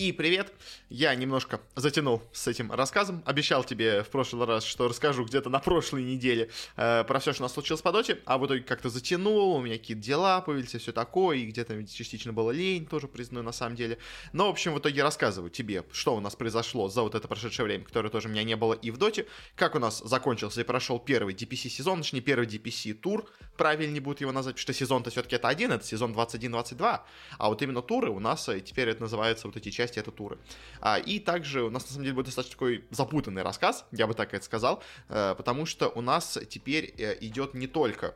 И привет! Я немножко затянул с этим рассказом. Обещал тебе в прошлый раз, что расскажу где-то на прошлой неделе э, про все, что у нас случилось по доте, а в итоге как-то затянул, у меня какие-то дела появились и все такое, и где-то частично было лень, тоже признаю на самом деле. Но, в общем, в итоге рассказываю тебе, что у нас произошло за вот это прошедшее время, которое тоже у меня не было и в доте, как у нас закончился и прошел первый DPC сезон, точнее первый DPC тур, правильнее будет его назвать, потому что сезон-то все-таки это один, это сезон 21-22, а вот именно туры у нас э, теперь это называется вот эти части части это туры. А, и также у нас на самом деле будет достаточно такой запутанный рассказ, я бы так это сказал, э, потому что у нас теперь э, идет не только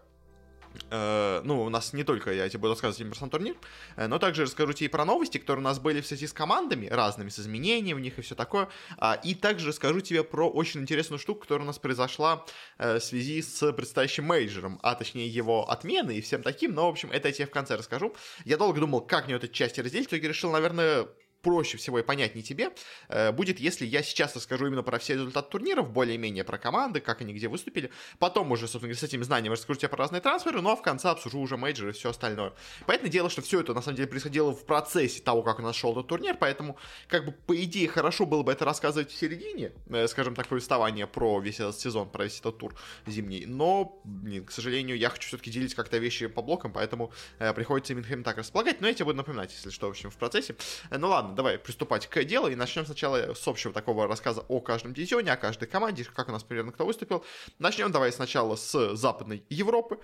Uh, ну, у нас не только я тебе буду рассказывать про сам турнир, uh, но также расскажу тебе про новости, которые у нас были в связи с командами разными, с изменениями в них и все такое. Uh, и также расскажу тебе про очень интересную штуку, которая у нас произошла в связи с предстоящим мейджером, а точнее его отменой и всем таким. Но, в общем, это я тебе в конце расскажу. Я долго думал, как мне эту часть разделить, в итоге решил, наверное, проще всего и понятнее тебе, э, будет, если я сейчас расскажу именно про все результаты турниров, более-менее про команды, как они где выступили. Потом уже, собственно говоря, с этими знаниями расскажу тебе про разные трансферы, ну а в конце обсужу уже мейджоры и все остальное. Понятное дело, что все это на самом деле происходило в процессе того, как у нас шел этот турнир, поэтому, как бы, по идее, хорошо было бы это рассказывать в середине, э, скажем так, повествование про весь этот сезон, про весь этот тур зимний. Но, блин, к сожалению, я хочу все-таки делить как-то вещи по блокам, поэтому э, приходится именно так располагать, но я тебе буду напоминать, если что, в общем, в процессе. Ну ладно, давай приступать к делу и начнем сначала с общего такого рассказа о каждом дивизионе, о каждой команде, как у нас примерно кто выступил. Начнем давай сначала с Западной Европы.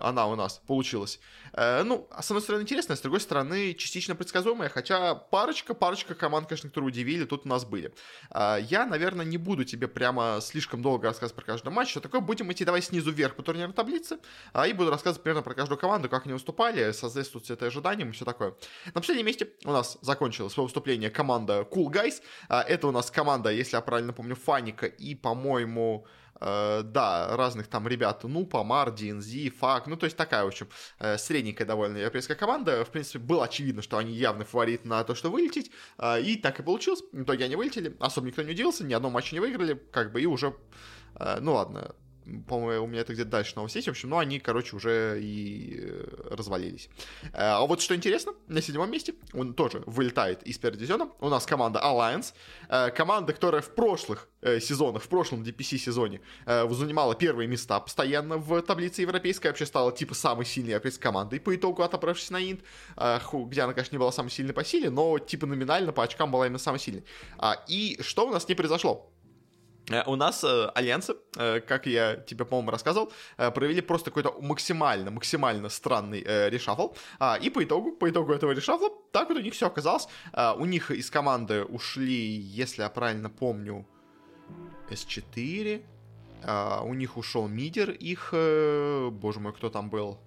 Она у нас получилась. Э, ну, с одной стороны интересная, с другой стороны частично предсказуемая, хотя парочка, парочка команд, конечно, которые удивили, тут у нас были. Э, я, наверное, не буду тебе прямо слишком долго рассказывать про каждый матч, что такое, будем идти давай снизу вверх по турнирной таблице, а и буду рассказывать примерно про каждую команду, как они выступали, соответствует это ожиданиям и все такое. На последнем месте у нас закончилось свое команда Cool Guys. А, это у нас команда, если я правильно помню, Фаника и, по-моему, Uh, да, разных там ребят, ну, Помар, DNZ, Фак, ну, то есть такая, в общем, uh, средненькая довольно европейская команда. В принципе, было очевидно, что они явно фаворит на то, что вылететь, uh, и так и получилось. В итоге они вылетели, особо никто не удивился, ни одного матча не выиграли, как бы, и уже, ну, ладно, по-моему, у меня это где-то дальше новость есть, в общем, ну, они, короче, уже и э, развалились. Э, а вот что интересно, на седьмом месте он тоже вылетает из первого. У нас команда Alliance, э, команда, которая в прошлых сезонах, в прошлом DPC-сезоне занимала первые места постоянно в таблице европейской, вообще стала типа самой сильной европейской командой по итогу отобравшись на Инт, где она, конечно, не была самой сильной по силе, но типа номинально по очкам была именно самой сильной. А, и что у нас не произошло? Э, у нас э, альянсы, э, как я тебе, по-моему, рассказывал, провели просто какой-то максимально, максимально странный решафл. А, и по итогу, по итогу этого решафла, так вот у них все оказалось. А, у них из команды ушли, если я правильно помню, S4. А, у них ушел мидер их, боже мой, кто там был?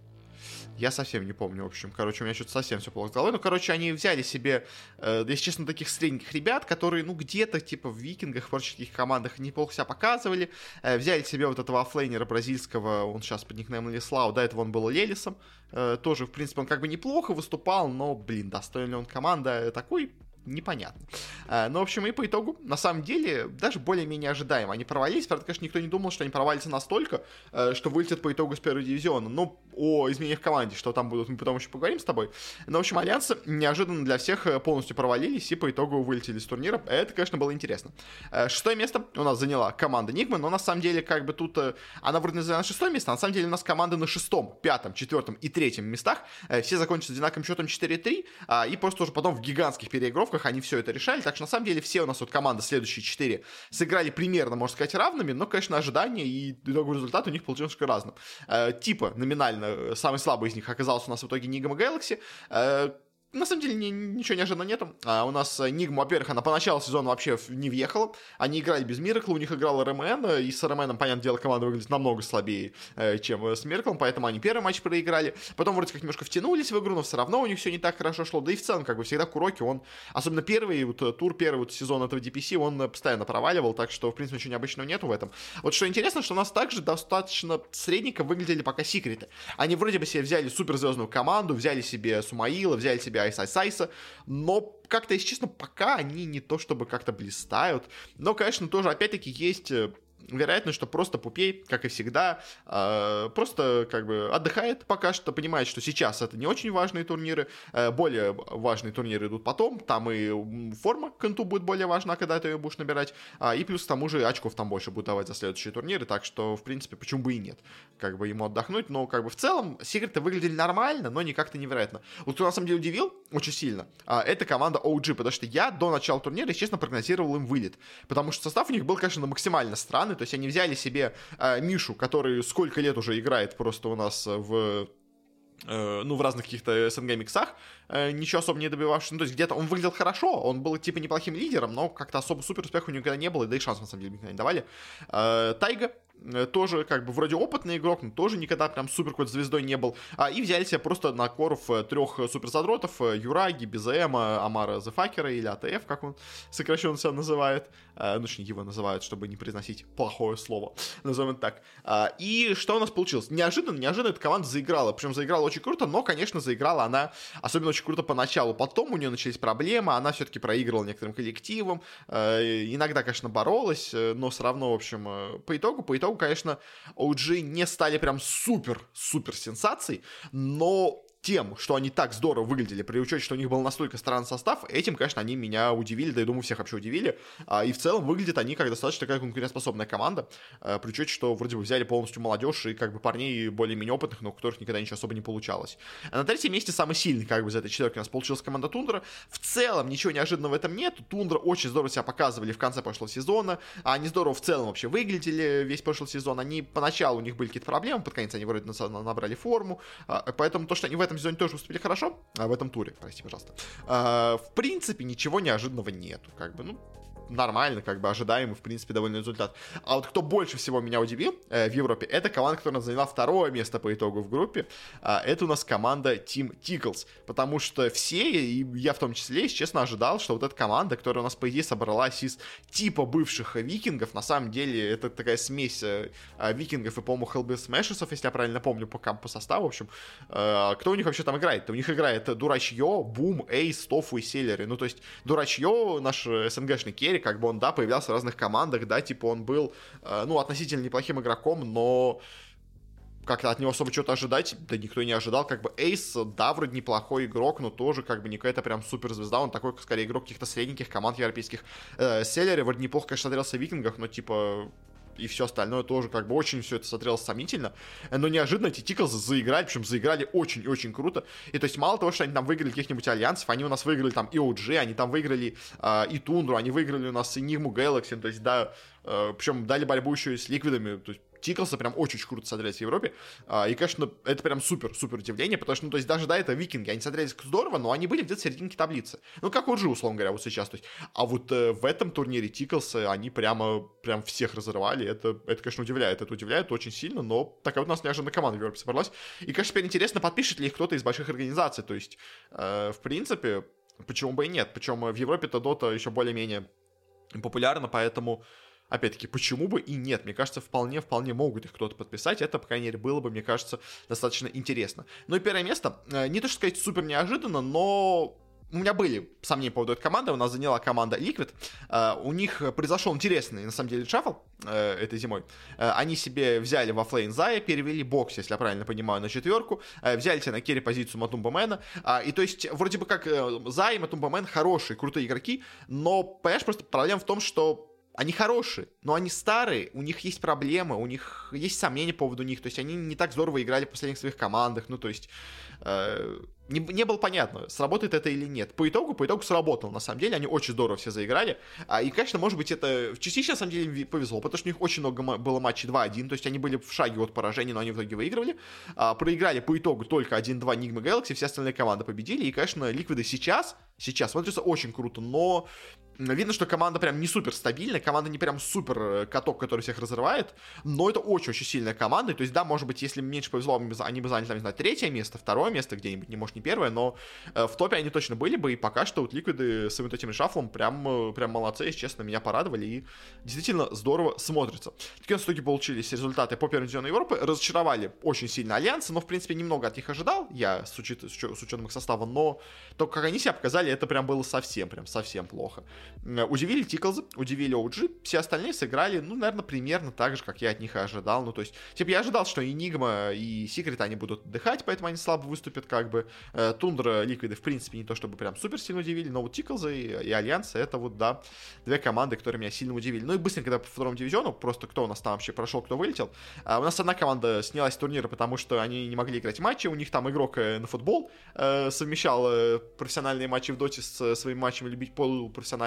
Я совсем не помню, в общем. Короче, у меня что-то совсем все плохо с головой. Ну, короче, они взяли себе, э, если честно, таких средних ребят, которые, ну, где-то, типа, в викингах, в прочих командах неплохо себя показывали. Э, взяли себе вот этого оффлейнера бразильского, он сейчас под никнеймом Леслау, до этого он был Лелисом. Э, тоже, в принципе, он как бы неплохо выступал, но, блин, достоин ли он команда такой, непонятно. А, но, в общем, и по итогу, на самом деле, даже более-менее ожидаемо. Они провалились, правда, конечно, никто не думал, что они провалятся настолько, э, что вылетят по итогу с первого дивизиона. Но о изменениях в команде, что там будут, мы потом еще поговорим с тобой. Но, в общем, Альянсы неожиданно для всех э, полностью провалились и по итогу вылетели с турнира. Это, конечно, было интересно. Э, шестое место у нас заняла команда Нигма, но на самом деле, как бы тут, она вроде заняла шестое место, а на самом деле у нас команда на шестом, пятом, четвертом и третьем местах. Все закончатся одинаковым счетом 4-3, а, и просто уже потом в гигантских переигровках они все это решали, так что на самом деле все у нас вот команды следующие четыре сыграли примерно, можно сказать, равными, но, конечно, ожидания и итоговый результат у них получился разным. Э, типа, номинально, э, самый слабый из них оказался у нас в итоге Nigma Galaxy, э, на самом деле ни, ничего неожиданного нету. А у нас Нигма, во-первых, она по началу сезона вообще не въехала. Они играли без Миракла, у них играл РМН, и с РМНом, понятное дело, команда выглядит намного слабее, э, чем с Мираклом, поэтому они первый матч проиграли. Потом вроде как немножко втянулись в игру, но все равно у них все не так хорошо шло. Да и в целом, как бы всегда Куроки, он, особенно первый вот, э, тур, первый вот сезон этого DPC, он постоянно проваливал, так что, в принципе, ничего необычного нету в этом. Вот что интересно, что у нас также достаточно средненько выглядели пока секреты. Они вроде бы себе взяли суперзвездную команду, взяли себе Сумаила, взяли себе Айс Айса, но как-то, если честно, пока они не то чтобы как-то блистают. Но, конечно, тоже, опять-таки, есть э, вероятность, что просто Пупей, как и всегда, э, просто как бы отдыхает пока что, понимает, что сейчас это не очень важные турниры, э, более важные турниры идут потом, там и форма конту будет более важна, когда ты ее будешь набирать, а, и плюс к тому же очков там больше будет давать за следующие турниры, так что, в принципе, почему бы и нет, как бы ему отдохнуть, но как бы в целом секреты выглядели нормально, но не как-то невероятно. Вот кто на самом деле удивил очень сильно, а, это команда OG, потому что я до начала турнира, честно, прогнозировал им вылет, потому что состав у них был, конечно, максимально странный, то есть они взяли себе э, Мишу, который сколько лет уже играет просто у нас в э, ну, в разных каких-то СНГ-миксах, э, ничего особо не добивавшись. Ну, то есть где-то он выглядел хорошо, он был, типа, неплохим лидером, но как-то особо супер успеха у него никогда не было, да и шанс, на самом деле, никогда не давали. Э, Тайга, Э, тоже как бы вроде опытный игрок, но тоже никогда прям супер какой-то звездой не был. А, и взяли себе просто на коров э, трех суперзадротов, э, Юраги, Безема, Амара Зефакера или АТФ, как он сокращенно себя называет. А, ну, точнее, его называют, чтобы не произносить плохое слово, назовем это так. А, и что у нас получилось? Неожиданно, неожиданно эта команда заиграла. Причем заиграла очень круто, но, конечно, заиграла она особенно очень круто поначалу. Потом у нее начались проблемы, она все-таки проигрывала некоторым коллективам. Иногда, конечно, боролась, но все равно, в общем, по итогу, по итогу итогу, конечно, OG не стали прям супер-супер сенсацией, но тем, что они так здорово выглядели, при учете, что у них был настолько странный состав, этим, конечно, они меня удивили, да и думаю, всех вообще удивили. А, и в целом выглядят они как достаточно такая конкурентоспособная команда, а, при учете, что вроде бы взяли полностью молодежь и как бы парней более-менее опытных, но у которых никогда ничего особо не получалось. А на третьем месте самый сильный как бы из этой четверки у нас получилась команда Тундра. В целом ничего неожиданного в этом нет. Тундра очень здорово себя показывали в конце прошлого сезона. Они здорово в целом вообще выглядели весь прошлый сезон. Они поначалу у них были какие-то проблемы, под конец они вроде набрали форму. А, поэтому то, что они в этом сезоне тоже выступили хорошо, а в этом туре, прости, пожалуйста. А, в принципе, ничего неожиданного нету, как бы, ну, нормально, как бы ожидаемый, в принципе, довольно результат. А вот кто больше всего меня удивил э, в Европе, это команда, которая заняла второе место по итогу в группе. Э, это у нас команда Team Tickles, потому что все, и я в том числе, если честно, ожидал, что вот эта команда, которая у нас, по идее, собралась из типа бывших викингов, на самом деле, это такая смесь э, викингов и, по-моему, Smashers, если я правильно помню, по, по составу, в общем. Э, кто у них вообще там играет? У них играет Дурачье, Бум, Эйс, Тофу и Селлери. Ну, то есть, Дурачье, наш СНГшный керри, как бы он, да, появлялся в разных командах, да, типа он был, э, ну, относительно неплохим игроком, но как-то от него особо что-то ожидать, да никто не ожидал, как бы Эйс, да, вроде неплохой игрок, но тоже как бы не какая-то прям суперзвезда, он такой, скорее, игрок каких-то средненьких команд европейских. Э, Селлери вроде неплохо, конечно, смотрелся в Викингах, но типа и все остальное тоже как бы очень все это смотрелось сомнительно. Но неожиданно эти Тиклзы заиграли, причем заиграли очень и очень круто. И то есть мало того, что они там выиграли каких-нибудь альянсов, они у нас выиграли там и OG, они там выиграли э, и Тундру, они выиграли у нас и Нигму Galaxy, то есть да, э, причем дали борьбу еще и с Ликвидами, то есть Тиклса прям очень круто смотрелись в Европе. А, и, конечно, это прям супер-супер удивление, потому что, ну, то есть даже, да, это викинги, они смотрелись здорово, но они были где-то в серединке таблицы. Ну, как уже, условно говоря, вот сейчас. То есть, а вот э, в этом турнире Тиклсы, они прямо, прям всех разрывали. Это, это, конечно, удивляет. Это удивляет очень сильно, но такая вот у нас неожиданная команда в Европе собралась. И, конечно, теперь интересно, подпишет ли их кто-то из больших организаций. То есть, э, в принципе, почему бы и нет. Причем в Европе-то Дота еще более-менее популярна, поэтому опять-таки, почему бы и нет? Мне кажется, вполне-вполне могут их кто-то подписать. Это, по крайней мере, было бы, мне кажется, достаточно интересно. Ну и первое место, э, не то что сказать супер неожиданно, но у меня были сомнения по поводу этой команды, у нас заняла команда Liquid, uh, у них произошел интересный, на самом деле, шафл uh, этой зимой. Они себе взяли во флейн Зая, перевели бокс, если я правильно понимаю, на четверку, взяли себе на керри позицию Матумбамена, и то есть вроде бы как Зай и Матумбамен хорошие, крутые игроки, но, понимаешь, просто проблема в том, что они хорошие, но они старые, у них есть проблемы, у них есть сомнения по поводу них, то есть они не так здорово играли в последних своих командах, ну то есть э, не, не было понятно, сработает это или нет. По итогу, по итогу сработало, на самом деле, они очень здорово все заиграли, а, и, конечно, может быть, это частично, на самом деле, повезло, потому что у них очень много было матчей 2-1, то есть они были в шаге от поражения, но они в итоге выигрывали, а, проиграли по итогу только 1-2 Нигма Galaxy, все остальные команды победили, и, конечно, Ликвиды сейчас, сейчас смотрится очень круто, но Видно, что команда прям не супер стабильная, команда не прям супер э, каток, который всех разрывает, но это очень-очень сильная команда. То есть, да, может быть, если меньше повезло, они бы заняли, там, не знаю, третье место, второе место где-нибудь, не может, не первое, но э, в топе они точно были бы, и пока что вот ликвиды с вот этим шафлом прям, э, прям молодцы, если честно, меня порадовали, и действительно здорово смотрится. Такие в итоге получились результаты по первому дивизиону Европы, разочаровали очень сильно Альянсы, но, в принципе, немного от них ожидал, я с, учет, с учетом их состава, но то, как они себя показали, это прям было совсем, прям совсем плохо. Удивили Тиклзы, удивили OG, все остальные сыграли, ну, наверное, примерно так же, как я от них и ожидал. Ну, то есть, типа, я ожидал, что Nigma и Secret, они будут отдыхать, поэтому они слабо выступят, как бы. Тундра, Ликвиды, в принципе, не то чтобы прям супер сильно удивили, но вот Тиклзы и, и Альянс, это вот, да, две команды, которые меня сильно удивили. Ну и быстренько, когда по второму дивизиону, просто кто у нас там вообще прошел, кто вылетел. А у нас одна команда снялась с турнира, потому что они не могли играть матчи, у них там игрок э, на футбол э, совмещал э, профессиональные матчи в доте с э, своими матчами любить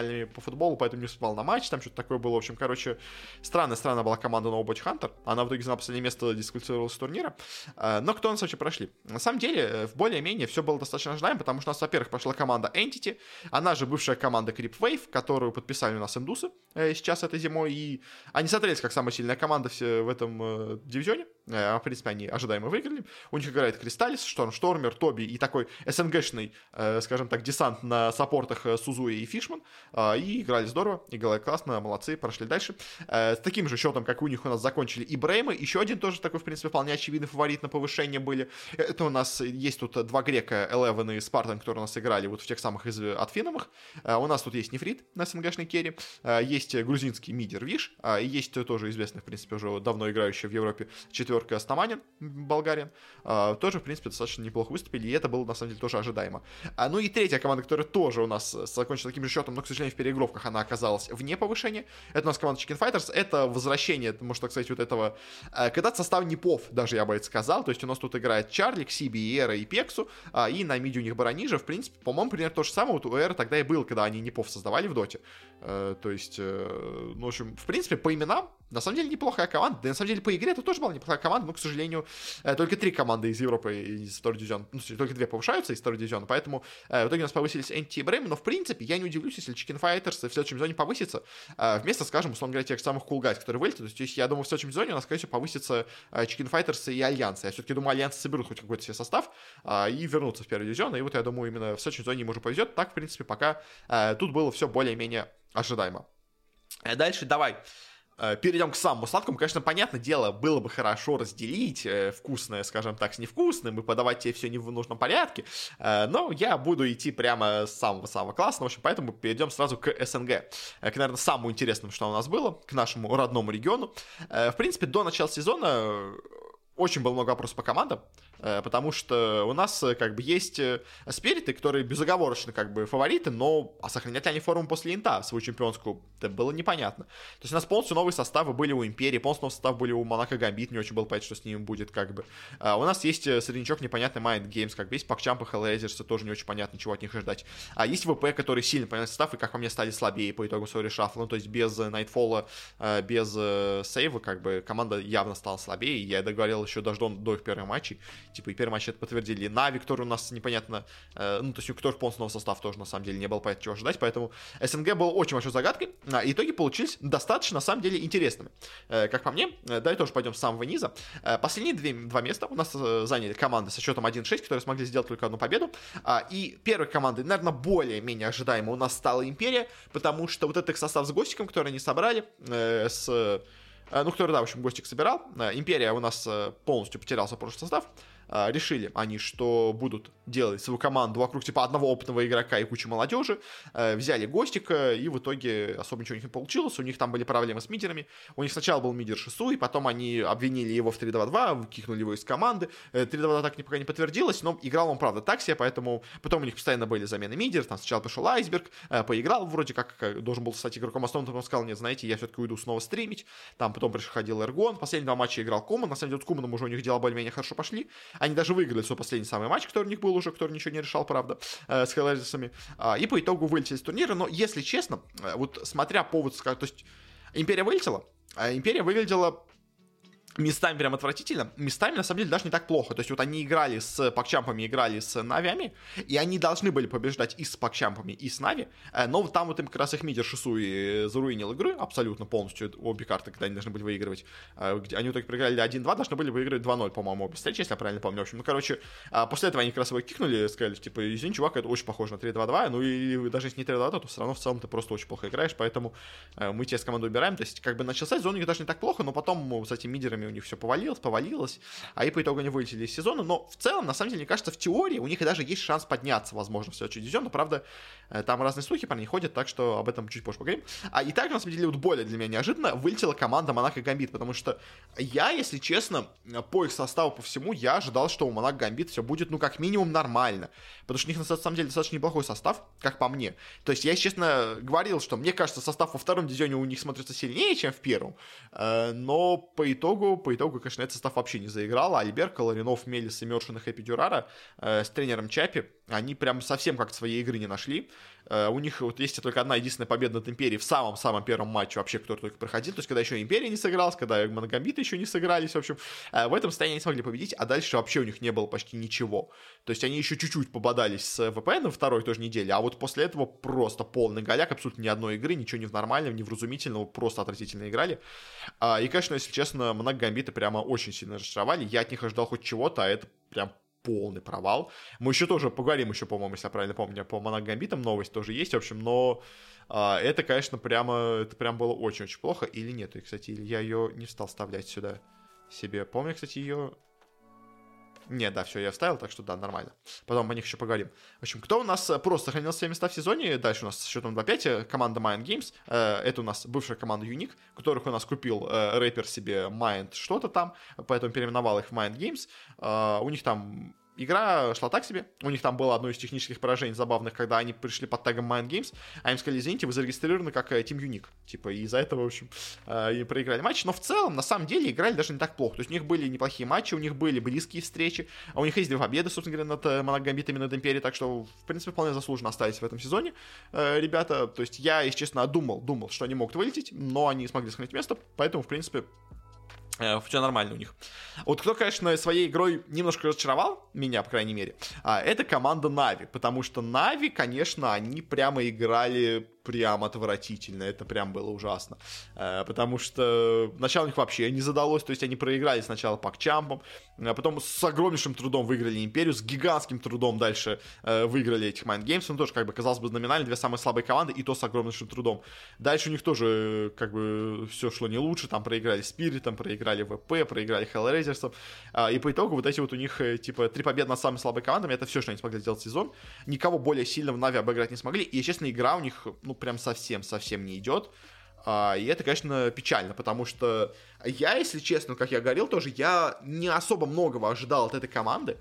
полупрофессиональными по футболу, поэтому не успевал на матч, там что-то такое было. В общем, короче, странная, странная была команда No Watch Hunter. Она в итоге заняла последнее место дисквалифицировалась с турнира. Э, но кто нас вообще прошли? На самом деле, э, в более-менее все было достаточно ожидаемо, потому что у нас, во-первых, пошла команда Entity, она же бывшая команда Creep Wave, которую подписали у нас индусы э, сейчас этой зимой, и они смотрелись как самая сильная команда в этом дивизионе. Э, в принципе, они ожидаемо выиграли. У них играет Кристаллис, Шторм Штормер, Тоби и такой СНГшный, скажем так, десант на саппортах Сузуи и Фишман. Э, и играли здорово, играли классно, молодцы, прошли дальше. Э, с таким же счетом, как у них у нас закончили и Бреймы. Еще один тоже такой, в принципе, вполне очевидный фаворит на повышение были. Это у нас есть тут два грека, Элевен и Спартан, которые у нас играли вот в тех самых из Атфиновых. Э, у нас тут есть Нефрит на СНГшной керри. Э, есть грузинский мидер Виш. Э, и есть тоже известный, в принципе, уже давно играющий в Европе четверка Стаманин, болгарин. Э, тоже, в принципе, достаточно неплохо выступили. И это было, на самом деле, тоже ожидаемо. А, ну и третья команда, которая тоже у нас закончила таким же счетом, но, к сожалению, в переигровках она оказалась вне повышения. Это у нас команда Chicken Fighters. Это возвращение, можно так сказать, вот этого... Когда состав непов, даже я бы это сказал. То есть у нас тут играет Чарли, Ксиби, Эра и Пексу. И на миде у них Баранижа. В принципе, по-моему, примерно то же самое вот у Эра тогда и было, когда они непов создавали в доте. Э, то есть, э, ну, в общем, в принципе, по именам, на самом деле, неплохая команда. Да, на самом деле, по игре это тоже была неплохая команда, но, к сожалению, э, только три команды из Европы из второго дивизиона, ну, только две повышаются из второго дивизиона, поэтому в итоге у нас повысились NT и Брэм, но, в принципе, я не удивлюсь, если Chicken Fighters в следующем зоне повысится, вместо, скажем, условно говоря, тех самых Cool Guys, которые вылетят. То есть, я думаю, в следующем сезоне у нас, скорее всего, повысится Chicken Fighters и Альянс. Я все-таки думаю, Альянсы соберут хоть какой-то себе состав и вернутся в первый дивизион, и вот я думаю, именно в следующем сезоне им уже повезет. Так, в принципе, пока тут было все более-менее ожидаемо. Э, дальше давай э, перейдем к самому сладкому. Конечно, понятное дело, было бы хорошо разделить э, вкусное, скажем так, с невкусным и подавать тебе все не в нужном порядке. Но я буду идти прямо с самого-самого классного. В общем, поэтому перейдем сразу к СНГ. К, наверное, самому интересному, что у нас было, к нашему родному региону. В принципе, до начала сезона очень было много вопросов по командам. Э, потому что у нас э, как бы есть э, спириты, которые безоговорочно как бы фавориты, но а сохранят ли они форму после инта свою чемпионскую, это было непонятно. То есть у нас полностью новые составы были у Империи, полностью новые составы были у Монако Гамбит, не очень было понять, что с ними будет как бы. А у нас есть среднячок непонятный Mind Games, как бы есть Пакчамп и Hellraisers, тоже не очень понятно, чего от них ожидать. А есть ВП, который сильно понятный состав, и как по мне стали слабее по итогу своего решафла, ну то есть без Nightfall, без сейва, как бы команда явно стала слабее, я договорил еще даже до, до их первых матчей, типа и первый матч это подтвердили. Нави, который у нас непонятно, э, ну, то есть у полностью новый состав тоже, на самом деле, не было понятно, чего ожидать, поэтому СНГ был очень большой загадкой, а итоги получились достаточно, на самом деле, интересными. Э, как по мне, э, давай тоже пойдем с самого низа. Э, последние две, два места у нас э, заняли команды со счетом 1-6, которые смогли сделать только одну победу, э, и первой командой, наверное, более-менее ожидаемо у нас стала Империя, потому что вот этот состав с Гостиком, который они собрали, э, с э, ну, который, да, в общем, Гостик собирал. Э, Империя у нас полностью потерялся прошлый состав. А, решили они, что будут делать свою команду вокруг типа одного опытного игрока и кучи молодежи, э, взяли Гостика, и в итоге особо ничего у них не получилось, у них там были проблемы с мидерами, у них сначала был мидер Шису, и потом они обвинили его в 3-2-2, кикнули его из команды, 3-2-2 э, так пока не подтвердилось, но играл он, правда, так себе, поэтому потом у них постоянно были замены мидер, там сначала пришел Айсберг, э, поиграл вроде как, должен был стать игроком основным, потом сказал, нет, знаете, я все-таки уйду снова стримить, там потом приходил Эргон, последние два матча играл Куман, на самом деле с Куманом уже у них дела более-менее хорошо пошли, они даже выиграли свой последний самый матч, который у них был уже, который ничего не решал, правда, э, с Хеллерисами. А, и по итогу вылетели из турнира. Но, если честно, э, вот смотря повод, то есть Империя вылетела, а Империя выглядела местами прям отвратительно, местами на самом деле даже не так плохо. То есть вот они играли с пакчампами, играли с навями, и они должны были побеждать и с пакчампами, и с нави, э, но вот там вот им как раз их мидер Шису и заруинил игры абсолютно полностью, обе карты, когда они должны были выигрывать. Э, они так проиграли 1-2, должны были выиграть 2-0, по-моему, обе встречи, если я правильно помню. В общем, ну, короче, а после этого они как раз его кикнули, сказали, типа, извини, чувак, это очень похоже на 3-2-2, ну и даже если не 3-2-2, то все равно в целом ты просто очень плохо играешь, поэтому э, мы тебя с командой убираем. То есть, как бы начался сезон у них даже не так плохо, но потом с этими мидерами у них все повалилось, повалилось, а и по итогу они вылетели из сезона, но в целом, на самом деле, мне кажется, в теории у них и даже есть шанс подняться, возможно, в следующий дивизион, но, правда, э, там разные слухи про них ходят, так что об этом чуть позже поговорим. А и также, на самом деле, вот более для меня неожиданно вылетела команда Монако Гамбит, потому что я, если честно, по их составу, по всему, я ожидал, что у Монако Гамбит все будет, ну, как минимум, нормально, потому что у них, на самом деле, достаточно неплохой состав, как по мне. То есть я, честно, говорил, что мне кажется, состав во втором дивизионе у них смотрится сильнее, чем в первом, э, но по итогу, по итогу, конечно, этот состав вообще не заиграл. Альбер, Колоринов, Мелис и Мершин и Хэппи Дюрара э, с тренером Чапи, они прям совсем как своей игры не нашли. Э, у них вот есть только одна единственная победа над Империей в самом-самом первом матче вообще, который только проходил. То есть, когда еще Империя не сыгралась, когда Моногамбиты еще не сыгрались, в общем. Э, в этом состоянии они смогли победить, а дальше вообще у них не было почти ничего. То есть, они еще чуть-чуть пободались с ВП на второй тоже неделе, а вот после этого просто полный голяк, абсолютно ни одной игры, ничего не в нормальном, не в разумительном, просто отвратительно играли. А, и, конечно, если честно, Моногамбиты прямо очень сильно разочаровали. Я от них ожидал хоть чего-то, а это прям полный провал. Мы еще тоже поговорим еще, по-моему, если я правильно помню, по Моногамбитам новость тоже есть, в общем, но а, это, конечно, прямо, это прям было очень-очень плохо. Или нет, и, кстати, я ее не стал вставлять сюда себе. Помню, кстати, ее не, да, все, я вставил, так что да, нормально. Потом о них еще поговорим. В общем, кто у нас э, просто сохранил все места в сезоне? Дальше у нас с счетом 2-5 э, команда Mind Games. Э, это у нас бывшая команда Unique, которых у нас купил рэпер себе Mind что-то там, поэтому переименовал их в Mind Games. У них там игра шла так себе. У них там было одно из технических поражений забавных, когда они пришли под тегом Mind Games, а им сказали, извините, вы зарегистрированы как э, Team Unique. Типа, и из-за этого, в общем, э, и проиграли матч. Но в целом, на самом деле, играли даже не так плохо. То есть у них были неплохие матчи, у них были близкие встречи, а у них есть две победы, собственно говоря, над э, Моногамбитами, над Империей, так что, в принципе, вполне заслуженно остались в этом сезоне ребята. То есть я, если честно, думал, думал, что они могут вылететь, но они смогли сохранить место, поэтому, в принципе, все нормально у них. Вот кто, конечно, своей игрой немножко разочаровал меня, по крайней мере, а, это команда Нави, потому что Нави, конечно, они прямо играли прям отвратительно, это прям было ужасно, э, потому что начало у них вообще не задалось, то есть они проиграли сначала по чампам, а потом с огромнейшим трудом выиграли Империю, с гигантским трудом дальше э, выиграли этих Mind Games, ну тоже, как бы, казалось бы, номинально две самые слабые команды, и то с огромнейшим трудом. Дальше у них тоже, как бы, все шло не лучше, там проиграли Спиритом, проиграли ВП, проиграли Hellraisers, а, и по итогу вот эти вот у них, э, типа, три победы над самыми слабыми командами, это все, что они смогли сделать сезон, никого более сильно в Нави обыграть не смогли, и, честно, игра у них, ну, ну, прям совсем-совсем не идет. А, и это, конечно, печально, потому что я, если честно, как я говорил тоже, я не особо многого ожидал от этой команды.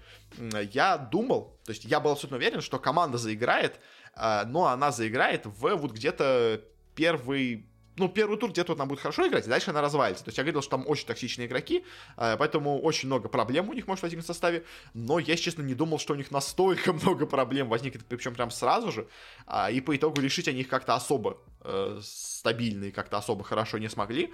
Я думал, то есть я был абсолютно уверен, что команда заиграет, а, но она заиграет в вот где-то первый ну, первый тур где-то вот она будет хорошо играть, и дальше она развалится. То есть я говорил, что там очень токсичные игроки, э, поэтому очень много проблем у них может возникнуть в составе, но я, честно, не думал, что у них настолько много проблем возникнет, причем прям сразу же, а, и по итогу решить они их как-то особо э, стабильно и как-то особо хорошо не смогли.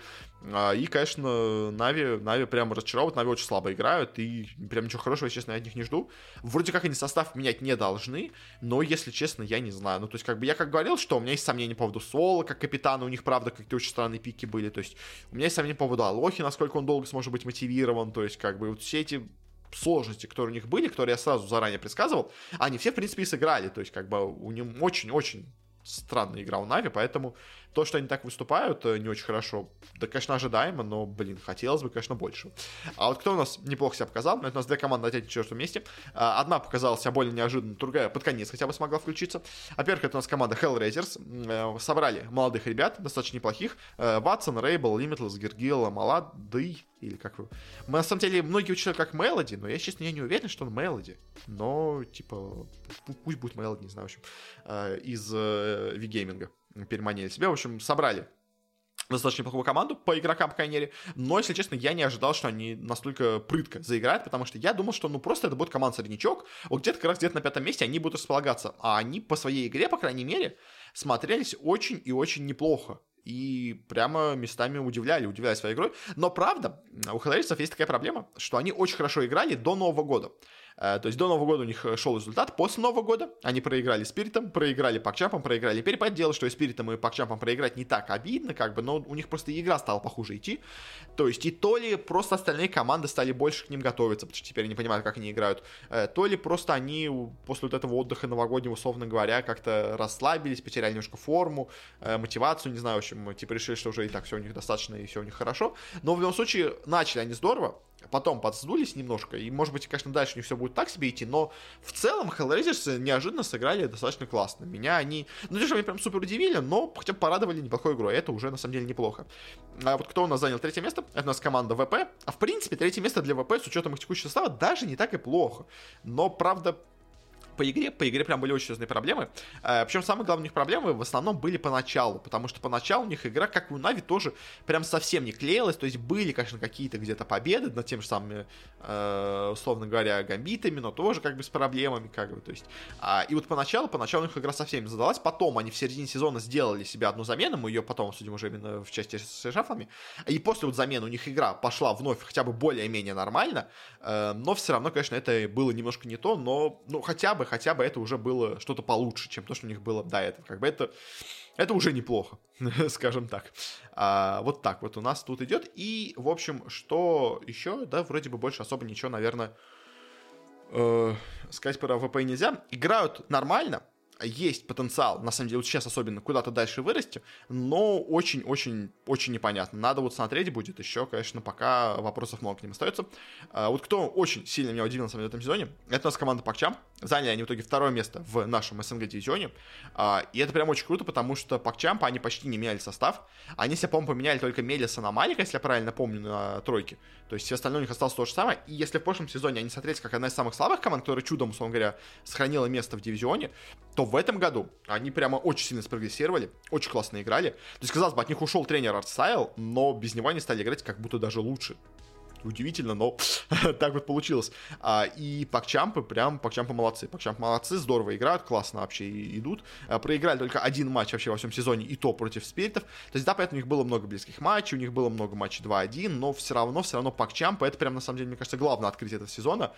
А, и, конечно, Нави, Нави прям разочаровывают, Нави очень слабо играют, и прям ничего хорошего, честно, я от них не жду. Вроде как они состав менять не должны, но, если честно, я не знаю. Ну, то есть, как бы я как говорил, что у меня есть сомнения по поводу Соло, как капитана, у них, правда, правда, какие-то очень странные пики были. То есть у меня есть сомнения по поводу Алохи, насколько он долго сможет быть мотивирован. То есть как бы вот все эти сложности, которые у них были, которые я сразу заранее предсказывал, они все, в принципе, и сыграли. То есть, как бы, у них очень-очень странная игра у Нави, поэтому то, что они так выступают, э, не очень хорошо. Да, конечно, ожидаемо, но, блин, хотелось бы, конечно, больше. А вот кто у нас неплохо себя показал? Это у нас две команды на третьем четвертом месте. А, одна показала себя более неожиданно, другая под конец хотя бы смогла включиться. Во-первых, это у нас команда Hellraisers. Э, собрали молодых ребят, достаточно неплохих. Э, Ватсон, Рейбл, Лимитлес, Гергила, Молодый, или как вы... Мы, на самом деле, многие учили как Мелоди, но я, честно, я не уверен, что он Мелоди. Но, типа, пусть будет Мелоди, не знаю, в общем, из V-гейминга переманили себя. В общем, собрали достаточно неплохую команду по игрокам, по крайней мере. Но, если честно, я не ожидал, что они настолько прытко заиграют, потому что я думал, что ну просто это будет команда среднячок. Вот где-то как раз где-то на пятом месте они будут располагаться. А они по своей игре, по крайней мере, смотрелись очень и очень неплохо. И прямо местами удивляли, удивляли своей игрой. Но правда, у Хеллерисов есть такая проблема, что они очень хорошо играли до Нового года. То есть до Нового года у них шел результат, после Нового года они проиграли Спиритом, проиграли Пакчампом, проиграли Перепад. Дело, что и Спиритом, и Пакчампом проиграть не так обидно, как бы, но у них просто игра стала похуже идти. То есть и то ли просто остальные команды стали больше к ним готовиться, потому что теперь они понимают, как они играют, то ли просто они после вот этого отдыха новогоднего, условно говоря, как-то расслабились, потеряли немножко форму, мотивацию, не знаю, в общем, типа решили, что уже и так все у них достаточно, и все у них хорошо. Но в любом случае, начали они здорово, потом подсдулись немножко, и, может быть, конечно, дальше них все будет так себе идти, но в целом Hellraisers неожиданно сыграли достаточно классно. Меня они, ну, даже меня прям супер удивили, но хотя бы порадовали неплохой игрой, это уже, на самом деле, неплохо. А вот кто у нас занял третье место? Это у нас команда ВП, а, в принципе, третье место для ВП с учетом их текущего состава даже не так и плохо. Но, правда, по игре, по игре прям были очень серьезные проблемы. Э, причем самые главные у них проблемы в основном были поначалу, потому что поначалу у них игра, как и у Нави, тоже прям совсем не клеилась. То есть были, конечно, какие-то где-то победы над тем же самыми, э, условно говоря, гамбитами, но тоже как бы с проблемами, как бы, то есть. А, и вот поначалу, поначалу у них игра совсем не задалась, потом они в середине сезона сделали себе одну замену, мы ее потом обсудим уже именно в части с шафами, и после вот замены у них игра пошла вновь хотя бы более-менее нормально, э, но все равно, конечно, это было немножко не то, но, ну, хотя бы, хотя бы это уже было что-то получше, чем то, что у них было до этого. Как бы это, это уже неплохо, скажем так. А, вот так вот у нас тут идет. И, в общем, что еще? Да, вроде бы больше особо ничего, наверное, э, сказать про ВП нельзя. Играют нормально, есть потенциал, на самом деле, вот сейчас особенно куда-то дальше вырасти, но очень-очень-очень непонятно. Надо вот смотреть будет еще, конечно, пока вопросов много к ним остается. А, вот кто очень сильно меня удивил, на самом деле, в этом сезоне, это у нас команда Пакчам. Заняли они в итоге второе место в нашем СНГ-дивизионе. А, и это прям очень круто, потому что Пакчампа, они почти не меняли состав. Они себе, по-моему, поменяли только Мелиса на Малика, если я правильно помню, на тройке. То есть все остальное у них осталось то же самое. И если в прошлом сезоне они смотрелись как одна из самых слабых команд, которая чудом, условно говоря, сохранила место в дивизионе, то в этом году они прямо очень сильно спрогрессировали, очень классно играли. То есть, казалось бы, от них ушел тренер Артстайл, но без него они стали играть как будто даже лучше. Удивительно, но так вот получилось. А, и пакчампы, прям пакчампы молодцы. Пакчампы молодцы, здорово играют, классно вообще идут. А, проиграли только один матч вообще во всем сезоне, и то против спиритов. То есть, да, поэтому у них было много близких матчей, у них было много матчей 2-1, но все равно, все равно пакчампы, это прям, на самом деле, мне кажется, главное открытие этого сезона.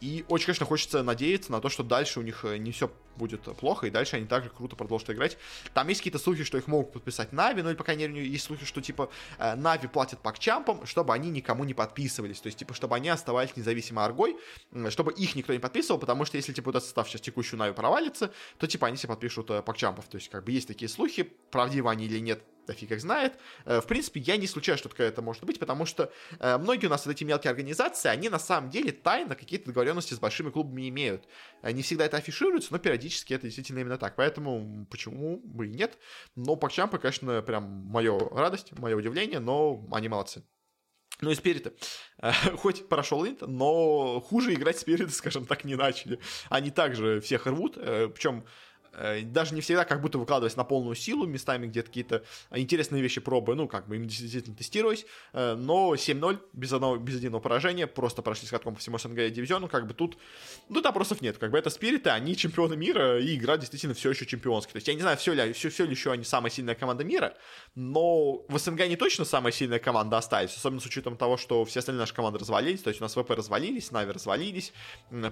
И очень, конечно, хочется надеяться на то, что дальше у них э, не все будет плохо, и дальше они также круто продолжат играть. Там есть какие-то слухи, что их могут подписать Нави, ну или, по крайней мере, есть слухи, что, типа, э, Нави платят пакчампам, чтобы они никому не подписывались. То есть, типа, чтобы они оставались независимо аргой, чтобы их никто не подписывал, потому что если, типа, этот состав сейчас текущую Нави провалится, то, типа, они себе подпишут э, пакчампов. То есть, как бы, есть такие слухи, правдивы они или нет, да фиг их знает. Э, в принципе, я не исключаю, что такое это может быть, потому что э, многие у нас вот эти мелкие организации, они на самом деле тайно какие-то договоренности с большими клубами имеют. Не всегда это афишируется, но периодически это действительно именно так. Поэтому почему бы и нет. Но Пакчампы, конечно, прям мое радость, мое удивление, но они молодцы. Ну и Спириты. Хоть прошел инт, но хуже играть Спириты, скажем так, не начали. Они также всех рвут, э, причем Э, даже не всегда как будто выкладываясь на полную силу, местами где-то какие-то интересные вещи пробуя, ну, как бы им действительно тестируясь, э, но 7-0 без, одного, без единого поражения, просто прошли с катком по всему СНГ дивизиону, как бы тут, ну, вопросов нет, как бы это спириты, они чемпионы мира, и игра действительно все еще чемпионская, то есть я не знаю, все ли, все, все ли еще они самая сильная команда мира, но в СНГ они точно самая сильная команда остались, особенно с учетом того, что все остальные наши команды развалились, то есть у нас ВП развалились, Нави развалились,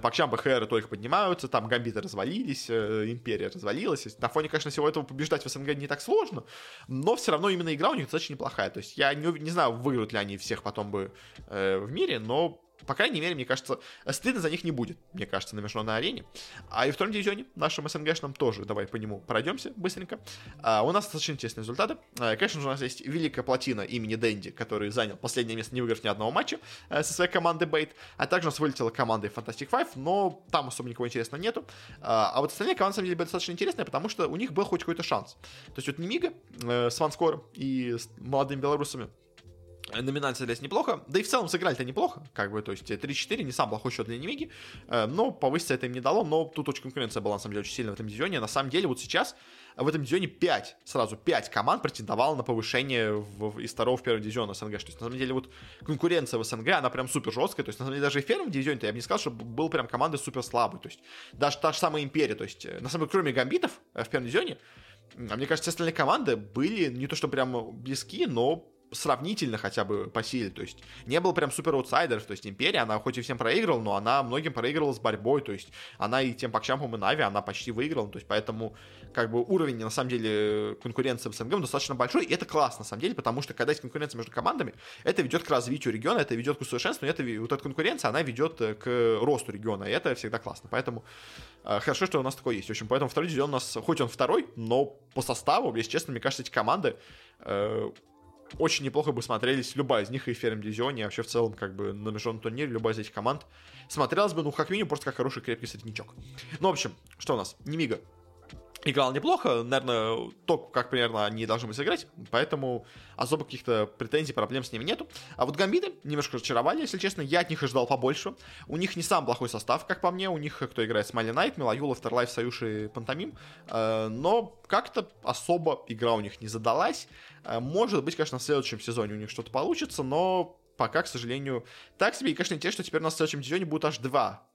Пакчам, БХР только поднимаются, там Гамбиты развалились, э, Империя развалилась. На фоне, конечно, всего этого побеждать в СНГ не так сложно, но все равно именно игра у них достаточно неплохая. То есть я не, не знаю, выиграют ли они всех потом бы э, в мире, но по крайней мере, мне кажется, стыдно за них не будет, мне кажется, на международной арене. А и в втором дивизионе, нашем СНГшном, тоже давай по нему пройдемся быстренько. А, у нас достаточно интересные результаты. А, конечно же, у нас есть великая плотина имени Дэнди, который занял последнее место, не выиграв ни одного матча а, со своей командой Бейт. А также у нас вылетела команда Fantastic Five, но там особо никого интересного нету. А, а вот остальные команды, на самом деле, были достаточно интересные, потому что у них был хоть какой-то шанс. То есть вот Немига э, с Ванскором и с молодыми белорусами Номинация для неплохо, да и в целом сыграли-то неплохо, как бы, то есть 3-4, не сам плохой счет для Немиги, э, но повыситься это им не дало, но тут очень конкуренция была, на самом деле, очень сильная в этом дивизионе, на самом деле, вот сейчас в этом дивизионе 5, сразу 5 команд претендовало на повышение в, из второго в первый дивизион СНГ, то есть, на самом деле, вот конкуренция в СНГ, она прям супер жесткая, то есть, на самом деле, даже и в первом дивизионе я бы не сказал, что был прям команды супер слабой, то есть, даже та же самая Империя, то есть, э, на самом деле, кроме Гамбитов э, в первом дивизионе, а мне кажется, остальные команды были не то что прям близки, но сравнительно хотя бы по силе, то есть не было прям супер аутсайдеров, то есть Империя, она хоть и всем проигрывала, но она многим проигрывала с борьбой, то есть она и тем Пакчампам и Нави, она почти выиграла, то есть поэтому как бы уровень, на самом деле, конкуренции в СНГ достаточно большой, и это классно, на самом деле, потому что когда есть конкуренция между командами, это ведет к развитию региона, это ведет к усовершенствованию, это, вот эта конкуренция, она ведет э, к росту региона, и это всегда классно, поэтому э, хорошо, что у нас такое есть, в общем, поэтому второй дивизион у нас, хоть он второй, но по составу, если честно, мне кажется, эти команды э, очень неплохо бы смотрелись любая из них и в первом дивизионе, и вообще в целом, как бы, на международном турнире, любая из этих команд смотрелась бы, ну, как минимум, просто как хороший крепкий среднячок. Ну, в общем, что у нас? Немига играл неплохо, наверное, то, как примерно они должны были сыграть, поэтому особо каких-то претензий, проблем с ними нету. А вот гамбиты немножко разочаровали, если честно, я от них ожидал побольше. У них не сам плохой состав, как по мне, у них кто играет Смайли Найт, Милаюла, Afterlife, Союз и Пантомим, э, но как-то особо игра у них не задалась. Э, может быть, конечно, в следующем сезоне у них что-то получится, но пока, к сожалению, так себе. И, конечно, интересно, что теперь у нас в следующем сезоне будет аж два